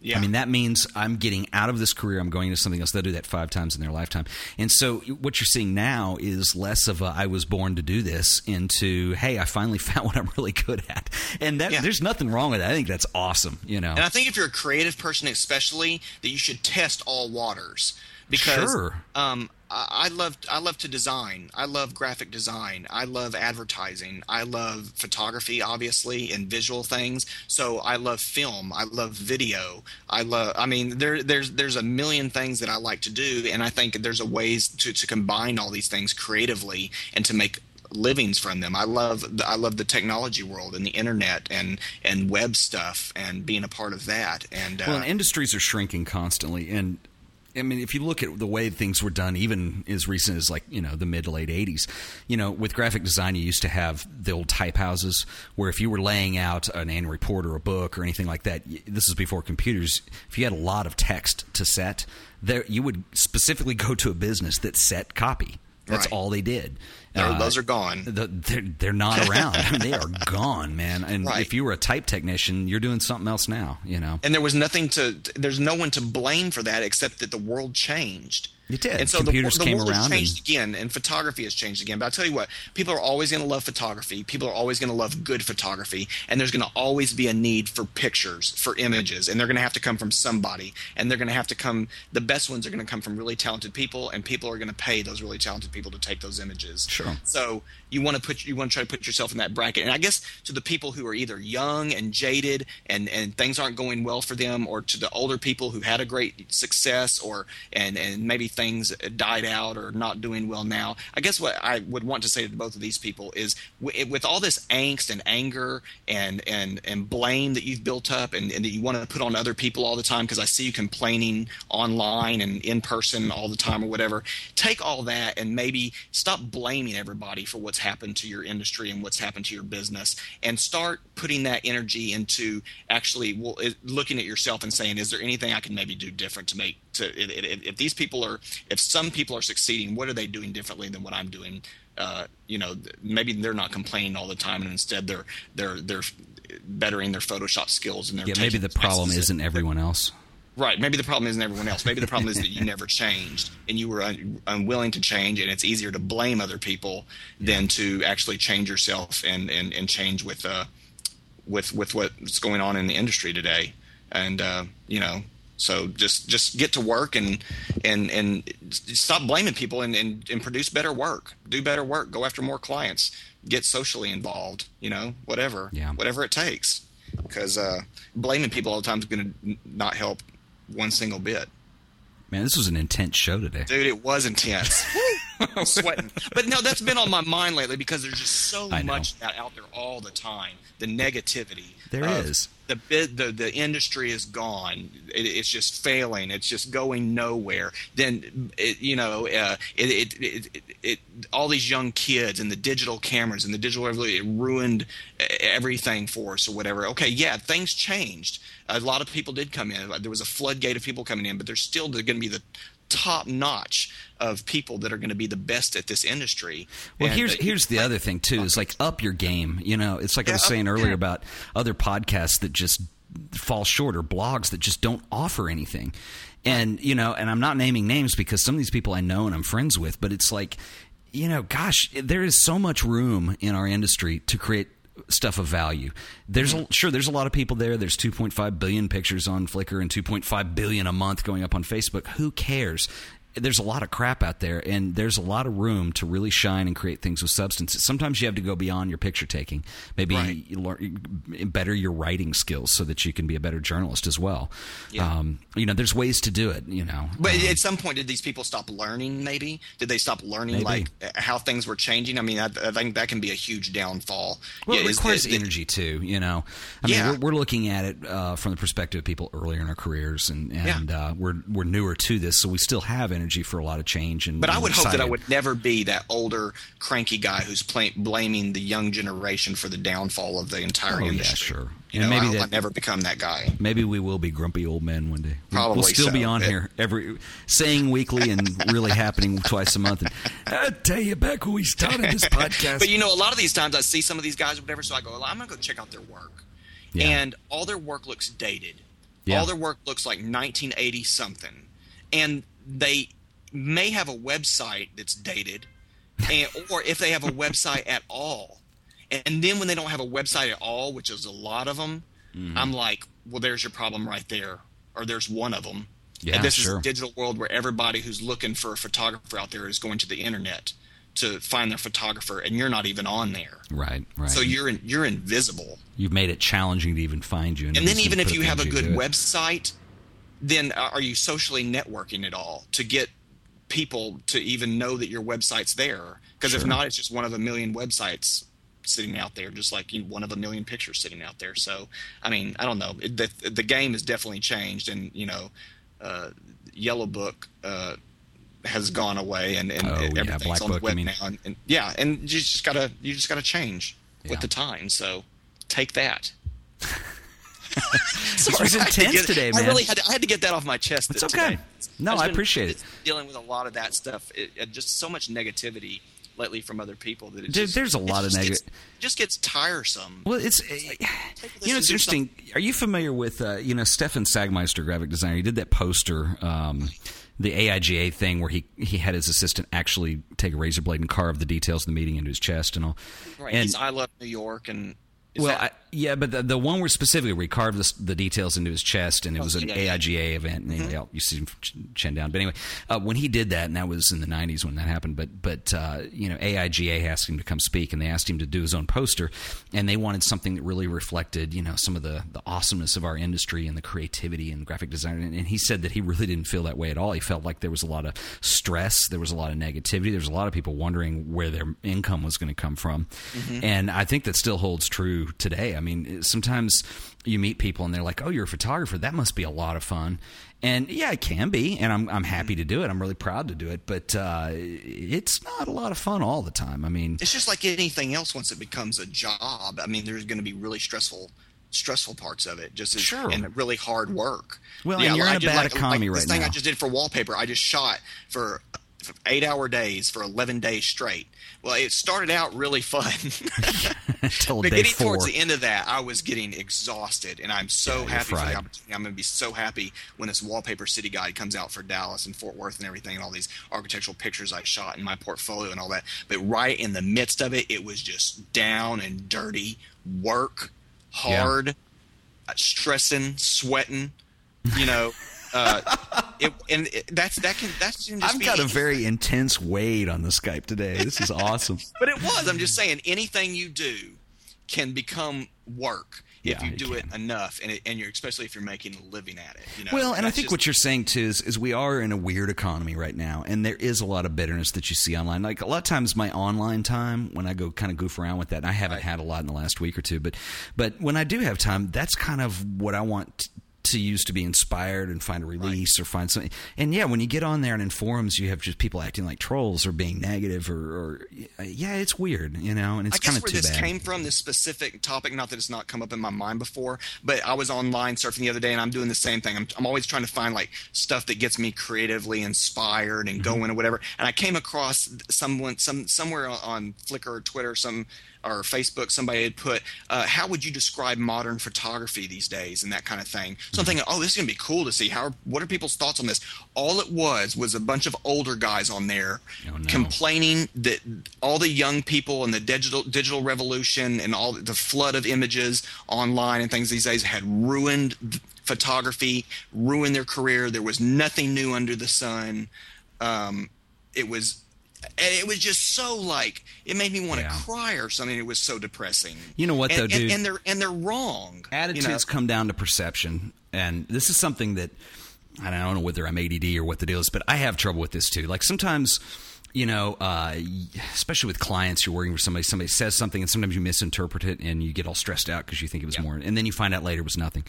Speaker 1: Yeah. I mean, that means I'm getting out of this career. I'm going to something else. They'll do that five times in their lifetime. And so, what you're seeing now is less of a "I was born to do this" into "Hey, I finally found what I'm really good at." And that, yeah. there's nothing wrong with that. I think that's awesome. You know.
Speaker 2: And I think if you're a creative person, especially, that you should test all waters because
Speaker 1: sure.
Speaker 2: um, I love I love to design. I love graphic design. I love advertising. I love photography, obviously, and visual things. So I love film. I love video. I love. I mean, there there's there's a million things that I like to do, and I think there's a ways to to combine all these things creatively and to make livings from them. I love I love the technology world and the internet and and web stuff and being a part of that. And
Speaker 1: well, uh, and industries are shrinking constantly, and I mean, if you look at the way things were done, even as recent as like you know the mid to late '80s, you know, with graphic design, you used to have the old type houses where if you were laying out an annual report or a book or anything like that, this is before computers. If you had a lot of text to set, there you would specifically go to a business that set copy. That's
Speaker 2: Right.
Speaker 1: all they did.
Speaker 2: Uh, those are gone.
Speaker 1: The, they're, they're not around. I mean, they are gone, man. And
Speaker 2: Right.
Speaker 1: if you were a type technician, you're doing something else now. You know.
Speaker 2: and there was nothing to there's no one to blame for that except that the world changed
Speaker 1: It did.
Speaker 2: and so
Speaker 1: Computers
Speaker 2: the, the
Speaker 1: came
Speaker 2: world has changed
Speaker 1: and-
Speaker 2: again and photography has changed again but i'll tell you what people are always going to love photography people are always going to love good photography and there's going to always be a need for pictures for images and they're going to have to come from somebody and they're going to have to come the best ones are going to come from really talented people and people are going to pay those really talented people to take those images
Speaker 1: Sure.
Speaker 2: So you want to put you want to try to put yourself in that bracket. And I guess to the people who are either young and jaded and and things aren't going well for them, or to the older people who had a great success, or and and maybe things died out or not doing well now. I guess what I would want to say to both of these people is w- with all this angst and anger and and and blame that you've built up and, and that you want to put on other people all the time because I see you complaining online and in person all the time or whatever. Take all that and maybe stop blaming everybody for what's happened to your industry and what's happened to your business and start putting that energy into actually well, looking at yourself and saying, is there anything I can maybe do different to make to if, if, if these people are if some people are succeeding, what are they doing differently than what I'm doing? Uh, you know, maybe they're not complaining all the time, and instead they're they're they're bettering their Photoshop skills and
Speaker 1: Yeah, maybe the problem isn't everyone else.
Speaker 2: Right. Maybe the problem isn't everyone else. Maybe the problem is that you never changed and you were un- unwilling to change, and it's easier to blame other people than to actually change yourself and, and, and change with uh, with with what's going on in the industry today. And uh, you know, so just just get to work and and and stop blaming people and, and, and produce better work. Do better work. Go after more clients. Get socially involved. You know, whatever.
Speaker 1: Yeah.
Speaker 2: Whatever it takes. Because uh, blaming people all the time is going to not help one single bit.
Speaker 1: Man, this was an intense show today.
Speaker 2: Dude, it was intense. I'm sweating. But no, that's been on my mind lately because there's just so much that out there all the time. The negativity.
Speaker 1: There
Speaker 2: of
Speaker 1: is.
Speaker 2: The bid, the the industry is gone. It, it's just failing. It's just going nowhere. Then it, you know, uh, it, it, it, it, all these young kids and the digital cameras and the digital revolution ruined everything for us or whatever. Okay, yeah, things changed. A lot of people did come in. There was a floodgate of people coming in, but there's still going to be the top notch of people that are going to be the best at this industry.
Speaker 1: Well,
Speaker 2: And,
Speaker 1: here's
Speaker 2: uh,
Speaker 1: here's the other thing too is like up your game. You know, it's like I
Speaker 2: Yeah,
Speaker 1: was
Speaker 2: up-
Speaker 1: saying earlier about other podcasts that just fall short or blogs that just don't offer anything. And you know, and I'm not naming names because some of these people I know and I'm friends with, but it's like, you know, gosh, there is so much room in our industry to create stuff of value. There's a, sure there's a lot of people there. There's 2.5 billion pictures on Flickr and 2.5 billion a month going up on Facebook. Who cares? There's a lot of crap out there, and there's a lot of room to really shine and create things with substance. Sometimes you have to go beyond your picture taking. Maybe
Speaker 2: Right.
Speaker 1: you learn, better your writing skills so that you can be a better journalist as well.
Speaker 2: Yeah.
Speaker 1: Um, you know, there's ways to do it. You know,
Speaker 2: But
Speaker 1: Um,
Speaker 2: at some point, did these people stop learning? Maybe did they stop learning
Speaker 1: Maybe.
Speaker 2: like how things were changing? I mean, I, I think that can be a huge downfall.
Speaker 1: Well,
Speaker 2: Yeah,
Speaker 1: it requires
Speaker 2: that-
Speaker 1: energy too. You know, I
Speaker 2: Yeah.
Speaker 1: mean, we're, we're looking at it uh, from the perspective of people earlier in our careers, and and
Speaker 2: Yeah.
Speaker 1: uh, we're we're newer to this, so we still have energy for a lot of change. And
Speaker 2: But I would hope that I would never be that older, cranky guy who's pla blaming the young generation for the downfall of the entire
Speaker 1: Oh, yeah,
Speaker 2: industry.
Speaker 1: sure.
Speaker 2: You
Speaker 1: And
Speaker 2: know,
Speaker 1: maybe
Speaker 2: I hope
Speaker 1: that-
Speaker 2: I never become that guy.
Speaker 1: Maybe we will be grumpy old men one day.
Speaker 2: Probably
Speaker 1: we'll still be on here every saying weekly and really happening twice a month. And I tell you, back when we started this podcast,
Speaker 2: But you know, a lot of these times I see some of these guys or whatever, so I go, well, I'm gonna go check out their work,
Speaker 1: Yeah.
Speaker 2: and all their work looks dated.
Speaker 1: Yeah.
Speaker 2: All their work looks like 1980 something, and they may have a website that's dated, and, or if they have a website at all, and then when they don't have a website at all, which is a lot of them,
Speaker 1: Mm-hmm.
Speaker 2: I'm like, well, there's your problem right there, or there's one of them.
Speaker 1: Yeah,
Speaker 2: and this
Speaker 1: sure.
Speaker 2: is a digital world where everybody who's looking for a photographer out there is going to the internet to find their photographer, and you're not even on there.
Speaker 1: Right, right.
Speaker 2: So you're in, you're invisible.
Speaker 1: You've made it challenging to even find you.
Speaker 2: And
Speaker 1: I'm
Speaker 2: then even if you have a good website, then uh, are you socially networking at all to get people to even know that your website's there? Because if not, it's just one of a million websites sitting out there, just like you, one of a million pictures sitting out there. So, I mean, I don't know. It, the, the game has definitely changed, and you know, uh, Yellow Book. Uh, has gone away and, and
Speaker 1: Oh, yeah,
Speaker 2: everything's
Speaker 1: Black
Speaker 2: on the
Speaker 1: Book,
Speaker 2: web
Speaker 1: mean?
Speaker 2: now and, and yeah and you just gotta you just gotta change
Speaker 1: Yeah.
Speaker 2: with the times so take that
Speaker 1: This was
Speaker 2: I had to
Speaker 1: intense
Speaker 2: get-
Speaker 1: today,
Speaker 2: I really had to, I had to get that off my chest.
Speaker 1: It's
Speaker 2: today.
Speaker 1: okay. No,
Speaker 2: I've
Speaker 1: I
Speaker 2: been
Speaker 1: appreciate it.
Speaker 2: Dealing with a lot of that stuff, it, it just so much negativity lately from other people that it
Speaker 1: Dude,
Speaker 2: just,
Speaker 1: there's a
Speaker 2: it
Speaker 1: lot of
Speaker 2: just
Speaker 1: neg-
Speaker 2: gets- just gets tiresome.
Speaker 1: Well, it's
Speaker 2: this
Speaker 1: you know it's interesting. Are you familiar with uh, you know Stefan Sagmeister, graphic designer? He did that poster, um, the AIGA thing, where he he had his assistant actually take a razor blade and carve the details of the meeting into his chest and all.
Speaker 2: Right?
Speaker 1: And
Speaker 2: I love New York, and is
Speaker 1: well,
Speaker 2: that-
Speaker 1: I, yeah, but the, the one where specifically where he carved the, the details into his chest, and it was an
Speaker 2: yeah, yeah.
Speaker 1: AIGA event, and
Speaker 2: Mm-hmm.
Speaker 1: yeah, you see him ch- chin down. But anyway, uh, when he did that, and that was in the '90s when that happened. But but uh, you know, AIGA asked him to come speak, and they asked him to do his own poster, and they wanted something that really reflected, you know, some of the the awesomeness of our industry and the creativity and graphic design. And, and he said that he really didn't feel that way at all. He felt like there was a lot of stress, there was a lot of negativity, there was a lot of people wondering where their income was going to come from, and I think that still holds true today. I mean, sometimes you meet people and they're like, "Oh, you're a photographer. That must be a lot of fun." And yeah, it can be, and I'm I'm happy to do it. I'm really proud to do it, but uh, it's not a lot of fun all the time. I mean,
Speaker 2: it's just like anything else. Once it becomes a job, I mean, there's going to be really stressful. Stressful parts of it, just as,
Speaker 1: Sure.
Speaker 2: and really hard work.
Speaker 1: Well, and you're in
Speaker 2: I
Speaker 1: a
Speaker 2: did
Speaker 1: bad
Speaker 2: like,
Speaker 1: economy
Speaker 2: like
Speaker 1: right
Speaker 2: this thing. I just did for wallpaper. I just shot for eight hour days for eleven days straight. Well, it started out really fun.
Speaker 1: until
Speaker 2: but getting
Speaker 1: four.
Speaker 2: towards the end of that, I was getting exhausted, and I'm so
Speaker 1: Yeah,
Speaker 2: happy for the opportunity. I'm going to be so happy when this wallpaper city guide comes out for Dallas and Fort Worth and everything, and all these architectural pictures I shot in my portfolio and all that. But right in the midst of it, it was just down and dirty work, hard, uh, stressing, sweating. You know. Uh, it, and it, that's that can that's just
Speaker 1: I've got a very intense Wade on the Skype today. This is awesome.
Speaker 2: But it was. I'm just saying, anything you do can become work if you do it
Speaker 1: can.
Speaker 2: enough, and it, and you're especially if you're making a living at it. You know.
Speaker 1: Well, and I think
Speaker 2: just-
Speaker 1: what you're saying too is, is we are in a weird economy right now, and there is a lot of bitterness that you see online. Like a lot of times, my online time when I go kind of goof around with that, and I haven't had a lot in the last week or two, but but when I do have time, that's kind of what I want. To use to be inspired and find a release or find something, and yeah, when you get on there and in forums, you have just people acting like trolls or being negative or, or yeah, it's weird, you know, and it's kind of
Speaker 2: where this
Speaker 1: bad.
Speaker 2: came from, this specific topic, not that it's not come up in my mind before, but I was online surfing the other day and I'm doing the same thing. I'm, I'm always trying to find like stuff that gets me creatively inspired and
Speaker 1: Mm-hmm.
Speaker 2: going or whatever. And I came across someone, some somewhere on Flickr or Twitter, some or Facebook, somebody had put, uh, "How would you describe modern photography these days?" and that kind of thing. So I'm thinking, "Oh, this is gonna be cool to see. How? Are, What are people's thoughts on this?" All it was was a bunch of older guys on there
Speaker 1: Oh, no.
Speaker 2: complaining that all the young people and the digital digital revolution and all the flood of images online and things these days had ruined photography, ruined their career. There was nothing new under the sun. Um, it was. And it was just so like it made me want to cry or something. It was so depressing.
Speaker 1: You know what,
Speaker 2: And-
Speaker 1: though,
Speaker 2: and,
Speaker 1: dude?
Speaker 2: And they're and they're wrong.
Speaker 1: attitudes
Speaker 2: you know?
Speaker 1: come down to perception and this is something that I don't know whether I'm ADD or what the deal is, but I have trouble with this too. Like sometimes, you know, uh, especially with clients, you're working with somebody. Somebody says something, and sometimes you misinterpret it, and you get all stressed out because you think it was more, and then you find out later it was nothing.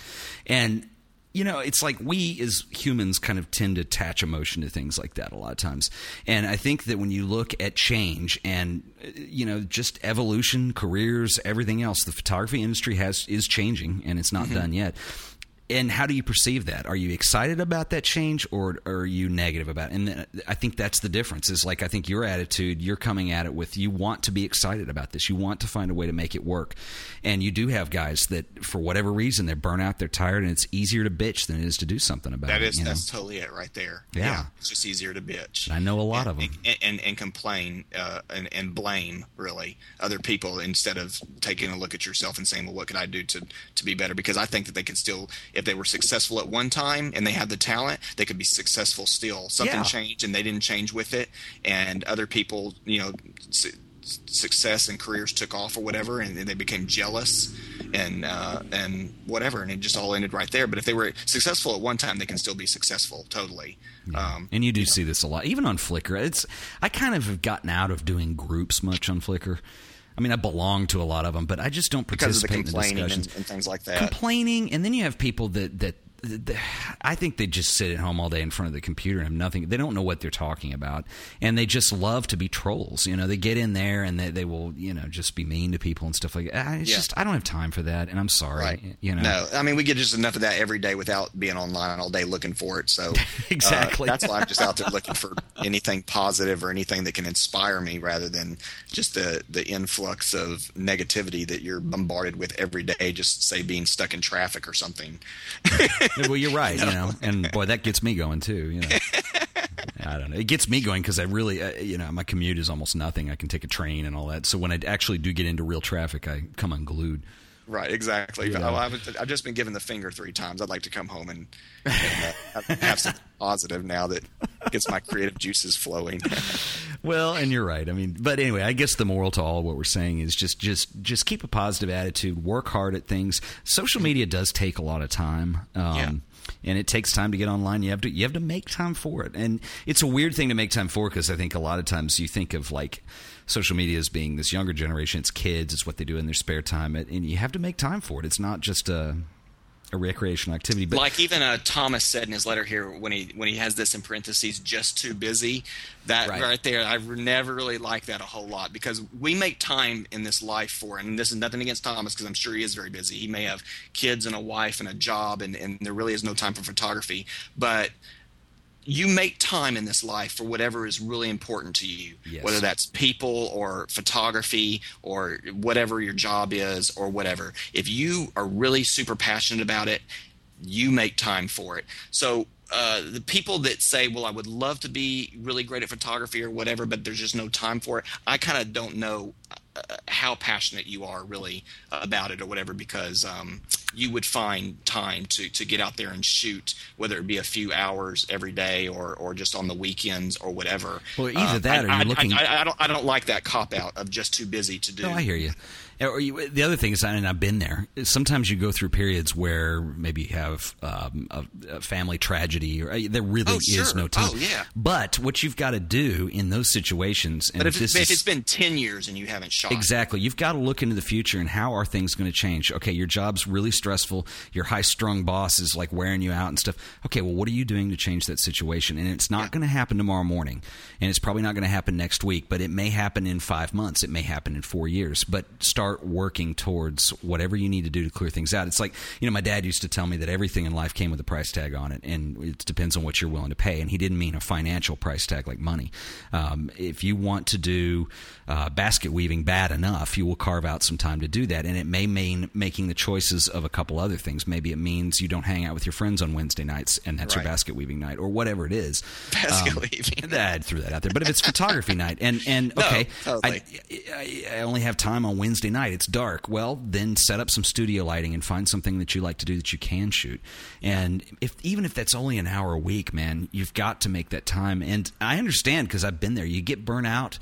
Speaker 1: And you know, it's like we as humans kind of tend to attach emotion to things like that a lot of times. And I think that when you look at change and you know just evolution, careers, everything else, the photography industry has is changing, and it's not mm-hmm. done yet. And how do you perceive that? Are you excited about that change, or, or are you negative about it? And th- I think that's the difference. Is like I think your attitude, you're coming at it with you want to be excited about this. You want to find a way to make it work. And you do have guys that, for whatever reason, they're burnt out, they're tired, and it's easier to bitch than it is to do something about
Speaker 2: That
Speaker 1: it.
Speaker 2: is
Speaker 1: you know?
Speaker 2: that's totally it right there.
Speaker 1: Yeah.
Speaker 2: it's just easier to bitch.
Speaker 1: I know a lot of them.
Speaker 2: and, and, and complain uh, and, and blame really other people instead of taking a look at yourself and saying, well, what could I do to to be better? Because I think that they can still, if they were successful at one time and they had the talent, they could be successful still. Something
Speaker 1: Yeah.
Speaker 2: changed and they didn't change with it, and other people, you know. Su- success and careers took off or whatever and they became jealous and uh, and whatever and it just all ended right there but if they were successful at one time they can still be successful totally um,
Speaker 1: And you do see this a lot, even on Flickr. It's I kind of have gotten out of doing groups much on Flickr. I mean, I belong to a lot of them, but I just don't
Speaker 2: because of the
Speaker 1: participate in the
Speaker 2: complaining and,
Speaker 1: discussions.
Speaker 2: and things like that
Speaker 1: complaining, and then you have people that that. I think they just sit at home all day in front of the computer and have nothing. They don't know what they're talking about, and they just love to be trolls. You know, they get in there and they, they will, you know, just be mean to people and stuff like that. It's
Speaker 2: Yeah.
Speaker 1: just I don't have time for that, and I'm sorry.
Speaker 2: Right.
Speaker 1: You know,
Speaker 2: No, I mean we get just enough of that every day without being online all day looking for it. So uh,
Speaker 1: Exactly.
Speaker 2: that's why I'm just out there looking for anything positive or anything that can inspire me, rather than just the the influx of negativity that you're bombarded with every day. Just say being stuck in traffic or something.
Speaker 1: well, you're right. You know, and boy, that gets me going too. You know, I don't know. It gets me going because I really, uh, you know, my commute is almost nothing. I can take a train and all that. So when I actually do get into real traffic, I come unglued.
Speaker 2: Right, exactly.
Speaker 1: Know.
Speaker 2: I, I've, I've just been given the finger three times. I'd like to come home and, and uh, have, have something positive now that gets my creative juices flowing.
Speaker 1: Well, and you're right. I mean, but anyway, I guess the moral to all what we're saying is just just just keep a positive attitude, work hard at things. Social media does take a lot of time. Um,
Speaker 2: Yeah.
Speaker 1: And it takes time to get online. You have to you have to make time for it, and it's a weird thing to make time for because I think a lot of times you think of like social media as being this younger generation. It's kids. It's what they do in their spare time, and you have to make time for it. It's not just a a recreational activity. But
Speaker 2: like even uh, Thomas said in his letter here when he when he has this in parentheses, just too busy. That
Speaker 1: Right.
Speaker 2: right, there, I never really liked that a whole lot because we make time in this life for, and this is nothing against Thomas because I'm sure he is very busy. He may have kids and a wife and a job, and, and there really is no time for photography, but. You make time in this life for whatever is really important to you,
Speaker 1: Yes.
Speaker 2: whether that's people or photography or whatever your job is or whatever. If you are really super passionate about it, you make time for it. So uh, the people that say, "Well, I would love to be really great at photography or whatever, but there's just no time for it," I kind of don't know how passionate you are really about it or whatever, because um, you would find time to to get out there and shoot, whether it be a few hours every day or or just on the weekends or whatever.
Speaker 1: Well, either that or
Speaker 2: I,
Speaker 1: you're
Speaker 2: I-
Speaker 1: looking-
Speaker 2: I, I don't. I don't like that cop out of just too busy to do.
Speaker 1: No, I hear you. Or you, the other thing is, and I've been there. Sometimes you go through periods where maybe you have um, a, a family tragedy, or uh, there really
Speaker 2: Oh,
Speaker 1: is no time.
Speaker 2: Oh, yeah.
Speaker 1: But what you've got to do in those situations, and
Speaker 2: But if,
Speaker 1: this
Speaker 2: if
Speaker 1: is
Speaker 2: it's been ten years and you haven't shot,
Speaker 1: Exactly. You've got to look into the future and how are things going to change. Okay, your job's really stressful. Your high strung boss is like wearing you out and stuff. Okay, well, what are you doing to change that situation? And it's not going to happen tomorrow morning. And it's probably not going to happen next week, but it may happen in five months. It may happen in four years. But start working towards whatever you need to do to clear things out. It's like, you know, my dad used to tell me that everything in life came with a price tag on it. And it depends on what you're willing to pay. And he didn't mean a financial price tag like money. Um, if you want to do uh, basket weaving bad enough, you will carve out some time to do that. And it may mean making the choices of a couple other things. Maybe it means you don't hang out with your friends on Wednesday nights, and that's your basket weaving night, or whatever it is.
Speaker 2: Basket
Speaker 1: Um,
Speaker 2: weaving.
Speaker 1: I threw that out there. But if it's photography night, and and
Speaker 2: No,
Speaker 1: okay,
Speaker 2: totally.
Speaker 1: I, I, I only have time on Wednesday night. It's dark. Well, then set up some studio lighting and find something that you like to do that you can shoot. And if even if that's only an hour a week, man, you've got to make that time. And I understand because I've been there. You get burnt out.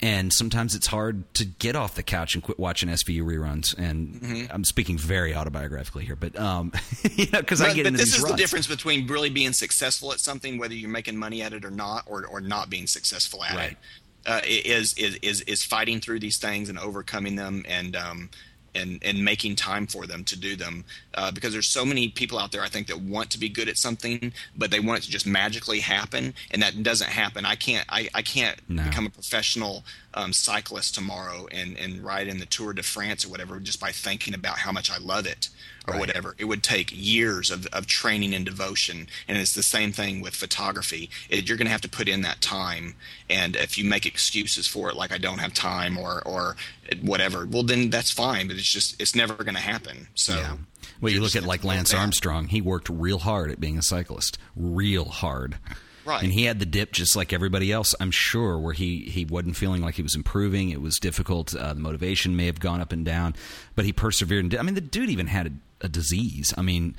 Speaker 1: And sometimes it's hard to get off the couch and quit watching SVU reruns. And
Speaker 2: Mm-hmm.
Speaker 1: I'm speaking very autobiographically here, but um, you know, because I get
Speaker 2: but
Speaker 1: into
Speaker 2: this is the difference between really being successful at something, whether you're making money at it or not, or, or not being successful at
Speaker 1: Right.
Speaker 2: it. Uh, is, is is is fighting through these things and overcoming them and um, and and making time for them to do them uh, because there's so many people out there I think that want to be good at something but they want it to just magically happen and that doesn't happen. I can't I, I can't
Speaker 1: No.
Speaker 2: become a professional um, cyclist tomorrow and and ride in the Tour de France or whatever just by thinking about how much I love it or
Speaker 1: Right.
Speaker 2: whatever. It would take years of, of training and devotion. And it's the same thing with photography. It, you're going to have to put in that time. And if you make excuses for it, like I don't have time or, or whatever, well, then that's fine. But it's just, it's never going to happen. So,
Speaker 1: Yeah. Well, you look at like Lance
Speaker 2: go with that.
Speaker 1: Armstrong. He worked real hard at being a cyclist, real hard.
Speaker 2: Right.
Speaker 1: And he had the dip just like everybody else, I'm sure, where he, he wasn't feeling like he was improving. It was difficult. Uh, the motivation may have gone up and down, but he persevered. And did, I mean, the dude even had a, a disease. I mean,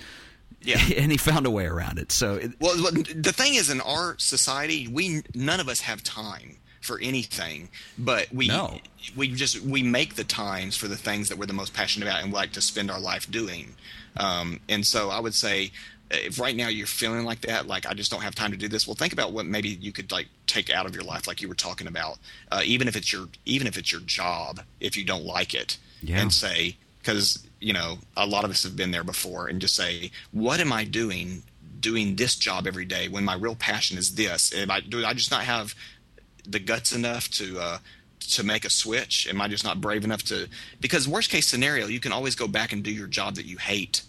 Speaker 2: Yeah.
Speaker 1: and he found a way around it. So it,
Speaker 2: Well, the thing is, in our society, we none of us have time for anything, but we
Speaker 1: No.
Speaker 2: we just we make the times for the things that we're the most passionate about and like to spend our life doing. Um, and so, I would say, if right now you're feeling like that, like I just don't have time to do this, well, think about what maybe you could like take out of your life, like you were talking about, uh, even if it's your even if it's your job, if you don't like it,
Speaker 1: Yeah.
Speaker 2: and say because you know a lot of us have been there before and just say what am i doing doing this job every day when my real passion is this? Am i do i just not have the guts enough to uh to make a switch? Am i just not brave enough to because worst case scenario you can always go back and do your job that you hate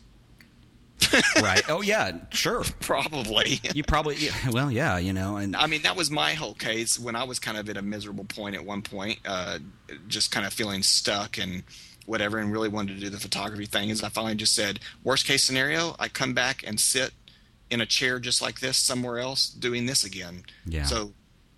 Speaker 1: right. Oh yeah, sure.
Speaker 2: probably
Speaker 1: You probably yeah, well, yeah, you know, and
Speaker 2: I mean, that was my whole case when I was kind of at a miserable point at one point, uh, just kind of feeling stuck and whatever, and really wanted to do the photography thing. Is I finally just said, worst case scenario, I come back and sit in a chair just like this somewhere else doing this again.
Speaker 1: Yeah.
Speaker 2: So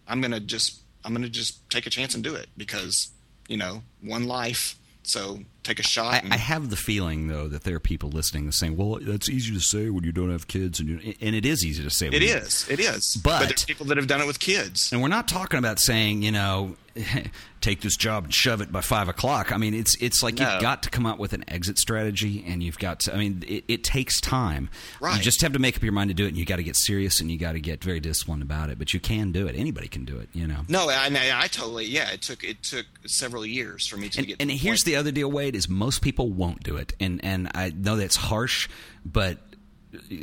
Speaker 2: I'm gonna just I'm gonna just take a chance and do it because you know one life. So take a shot.
Speaker 1: I,
Speaker 2: and,
Speaker 1: I have the feeling though that there are people listening that's saying, "Well, that's easy to say when you don't have kids," and you, and it is easy to say. when
Speaker 2: it is. It is.
Speaker 1: But-
Speaker 2: there's people that have done it with kids.
Speaker 1: And we're not talking about saying, you know, take this job and shove it by five o'clock. I mean, it's it's like
Speaker 2: No.
Speaker 1: you've got to come up with an exit strategy, and you've got to. I mean, it, it takes time.
Speaker 2: Right.
Speaker 1: You just have to make up your mind to do it, and you got to get serious, and you got to get very disciplined about it. But you can do it. Anybody can do it. You know.
Speaker 2: No, I, I, I totally yeah. It took it took several years for me to
Speaker 1: And,
Speaker 2: get.
Speaker 1: and
Speaker 2: the
Speaker 1: here's
Speaker 2: point.
Speaker 1: the other deal, Wade: is most people won't do it, and and I know that's harsh, but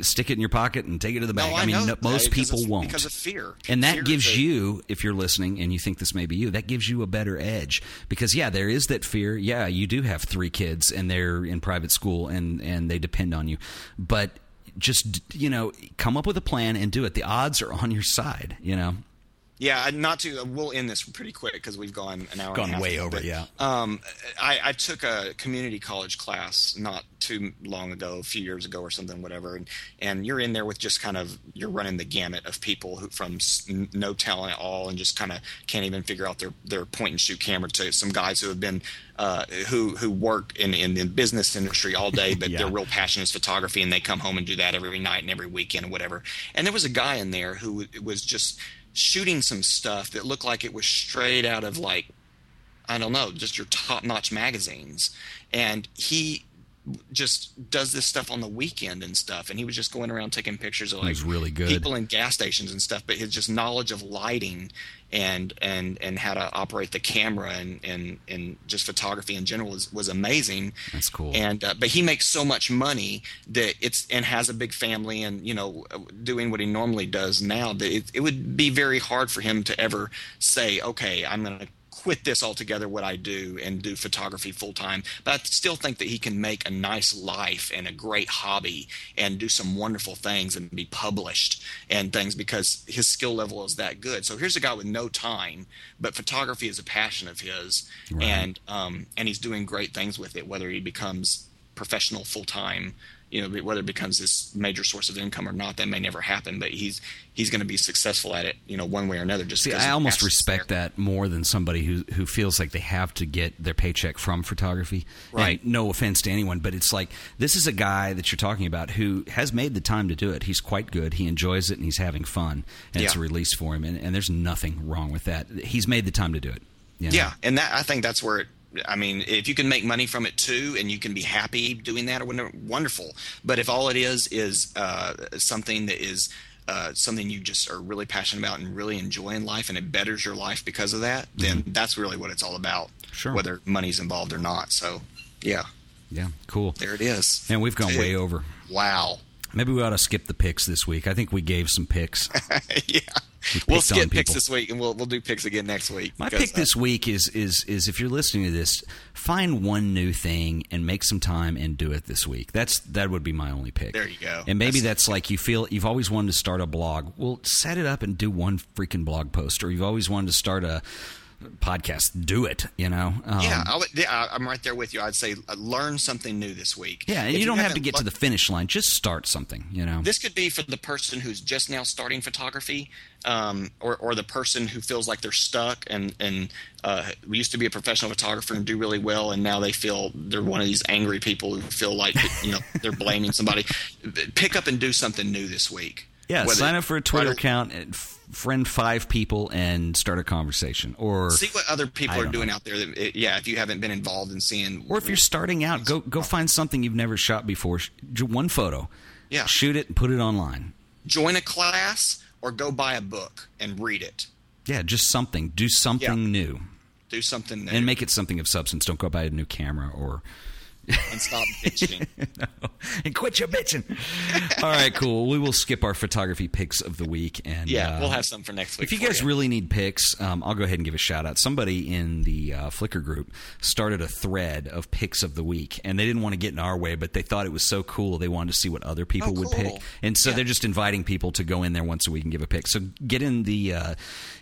Speaker 1: stick it in your pocket and take it to the bank.
Speaker 2: No, I,
Speaker 1: mean, no, most
Speaker 2: because
Speaker 1: people won't.
Speaker 2: because of fear.
Speaker 1: and that
Speaker 2: Fear
Speaker 1: gives
Speaker 2: a-
Speaker 1: you if you're listening and you think this may be you that gives you a better edge. Because yeah there is that fear. Yeah you do have three kids and they're in private school and and they depend on you. But just you know come up with a plan and do it. The odds are on your side you know
Speaker 2: Yeah, not to. We'll end this pretty quick because we've gone an hour.
Speaker 1: Gone
Speaker 2: and a half
Speaker 1: way over,
Speaker 2: but,
Speaker 1: yeah.
Speaker 2: Um, I, I took a community college class not too long ago, a few years ago or something, whatever. And, and you're in there with just kind of you're running the gamut of people who from no talent at all and just kind of can't even figure out their their point and shoot camera to some guys who have been uh, who who work in in the business industry all day, but
Speaker 1: Yeah.
Speaker 2: their real passion is photography, and they come home and do that every night and every weekend and whatever. And there was a guy in there who was just shooting some stuff that looked like it was straight out of like I don't know, just your top notch magazines. And he just does this stuff on the weekend and stuff. And he was just going around taking pictures of like
Speaker 1: really good.
Speaker 2: people in gas stations and stuff. But his just knowledge of lighting and and and how to operate the camera and and and just photography in general was was amazing.
Speaker 1: That's cool.
Speaker 2: And uh, but he makes so much money that it's and has a big family and you know doing what he normally does now that it, it would be very hard for him to ever say, okay, I'm going to quit this altogether what I do and do photography full time. But I still think that he can make a nice life and a great hobby and do some wonderful things and be published and things because his skill level is that good. So here's a guy with no time, but photography is a passion of his
Speaker 1: Right.
Speaker 2: and um and he's doing great things with it whether he becomes professional full time you know whether it becomes this major source of income or not that may never happen but he's he's going to be successful at it you know one way or another just
Speaker 1: See, I almost respect
Speaker 2: there.
Speaker 1: that more than somebody who who feels like they have to get their paycheck from photography.
Speaker 2: Right.
Speaker 1: And no offense to anyone, but it's like this is a guy that you're talking about who has made the time to do it. He's quite good. He enjoys it and he's having fun, and it's a release for him. And, and there's nothing wrong with that. He's made the time to do it. you know?
Speaker 2: Yeah, and that I think that's where it. I mean, if you can make money from it too, and you can be happy doing that, or whatever, wonderful. But if all it is is uh, something that is uh, something you just are really passionate about and really enjoy in life, and it betters your life because of that, then that's really what it's all about.
Speaker 1: Mm-hmm. Sure.
Speaker 2: Whether money's involved or not. So, yeah,
Speaker 1: Yeah. Cool.
Speaker 2: there it is.
Speaker 1: And we've gone
Speaker 2: Dude.
Speaker 1: way over.
Speaker 2: Wow.
Speaker 1: Maybe we ought to skip the picks this week. I think we gave some picks.
Speaker 2: yeah.
Speaker 1: We
Speaker 2: We'll skip picks this week, and we'll we'll do picks again next week.
Speaker 1: My pick this uh, week is is is if you're listening to this, find one new thing and make some time and do it this week. That's that would be my only pick.
Speaker 2: There you go.
Speaker 1: And maybe
Speaker 2: That's-
Speaker 1: that's, like you feel you've always wanted to start a blog. Well, set it up and do one freaking blog post, or you've always wanted to start a podcast, do it. You know. Um,
Speaker 2: yeah, I would, yeah, I'm right there with you. I'd say uh, learn something new this week.
Speaker 1: Yeah, and
Speaker 2: If
Speaker 1: you don't have to get to the finish line. Just start something. You know.
Speaker 2: This could be for the person who's just now starting photography, um, or or the person who feels like they're stuck and and uh, we used to be a professional photographer and do really well, and now they feel they're one of these angry people who feel like you know they're blaming somebody. Pick up and do something new this week.
Speaker 1: yeah,
Speaker 2: Whether-
Speaker 1: sign up for a Twitter account, and friend five people, and start a conversation. Or
Speaker 2: See what other people
Speaker 1: I
Speaker 2: are doing
Speaker 1: know.
Speaker 2: out there. That, yeah, if you haven't been involved in seeing,
Speaker 1: Or if you're starting out, go go find something you've never shot before. One photo.
Speaker 2: Yeah.
Speaker 1: Shoot it and put it online.
Speaker 2: join a class or go buy a book and read it.
Speaker 1: Yeah, just something. Do something
Speaker 2: Yeah.
Speaker 1: new.
Speaker 2: Do something new
Speaker 1: And make it something of substance. Don't go buy a new camera or
Speaker 2: and stop bitching.
Speaker 1: and quit your bitching. All right, cool. We will skip our photography picks of the week, and
Speaker 2: Yeah,
Speaker 1: uh,
Speaker 2: we'll have some for next week.
Speaker 1: If you guys really need picks, um, I'll go ahead and give a shout out. Somebody in the uh, Flickr group started a thread of picks of the week, and they didn't want to get in our way, but they thought it was so cool they wanted to see what other people
Speaker 2: Oh,
Speaker 1: would
Speaker 2: cool.
Speaker 1: pick, and so
Speaker 2: Yeah.
Speaker 1: they're just inviting people to go in there once a week and give a pick. So get in the uh,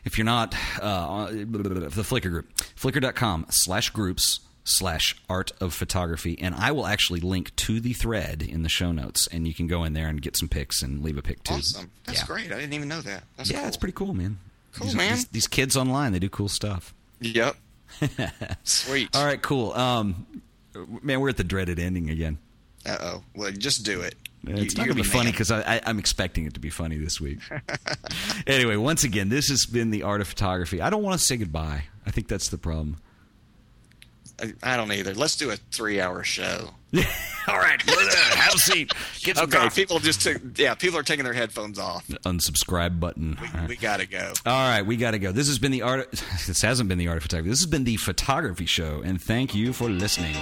Speaker 1: if you're not uh, the Flickr group, flickr.com/slash groups slash art of photography and i will actually link to the thread in the show notes and you can go in there and get some pics and leave a pic too
Speaker 2: awesome. That's
Speaker 1: Yeah.
Speaker 2: great. I didn't even know that. That's
Speaker 1: yeah
Speaker 2: cool.
Speaker 1: it's pretty cool man
Speaker 2: Cool,
Speaker 1: these,
Speaker 2: man.
Speaker 1: These, these kids online, they do cool stuff.
Speaker 2: Yep. Sweet.
Speaker 1: All right, cool. Um, man, we're at the dreaded ending again.
Speaker 2: Uh oh. Well, just do it.
Speaker 1: It's
Speaker 2: You-
Speaker 1: not going to be funny because I, I'm expecting it to be funny this week. anyway, once again, this has been the art of photography. I don't want to say goodbye. I think that's the problem.
Speaker 2: I, don't either. Let's do a three-hour show.
Speaker 1: All right, uh, have a seat. Get some
Speaker 2: Okay.
Speaker 1: coffee.
Speaker 2: People just took. Yeah, people are taking their headphones off.
Speaker 1: Unsubscribe button.
Speaker 2: We,
Speaker 1: right.
Speaker 2: we gotta go.
Speaker 1: All right, we got to go. This has been the art. This hasn't been the art of photography. This has been the photography show, and thank you for listening.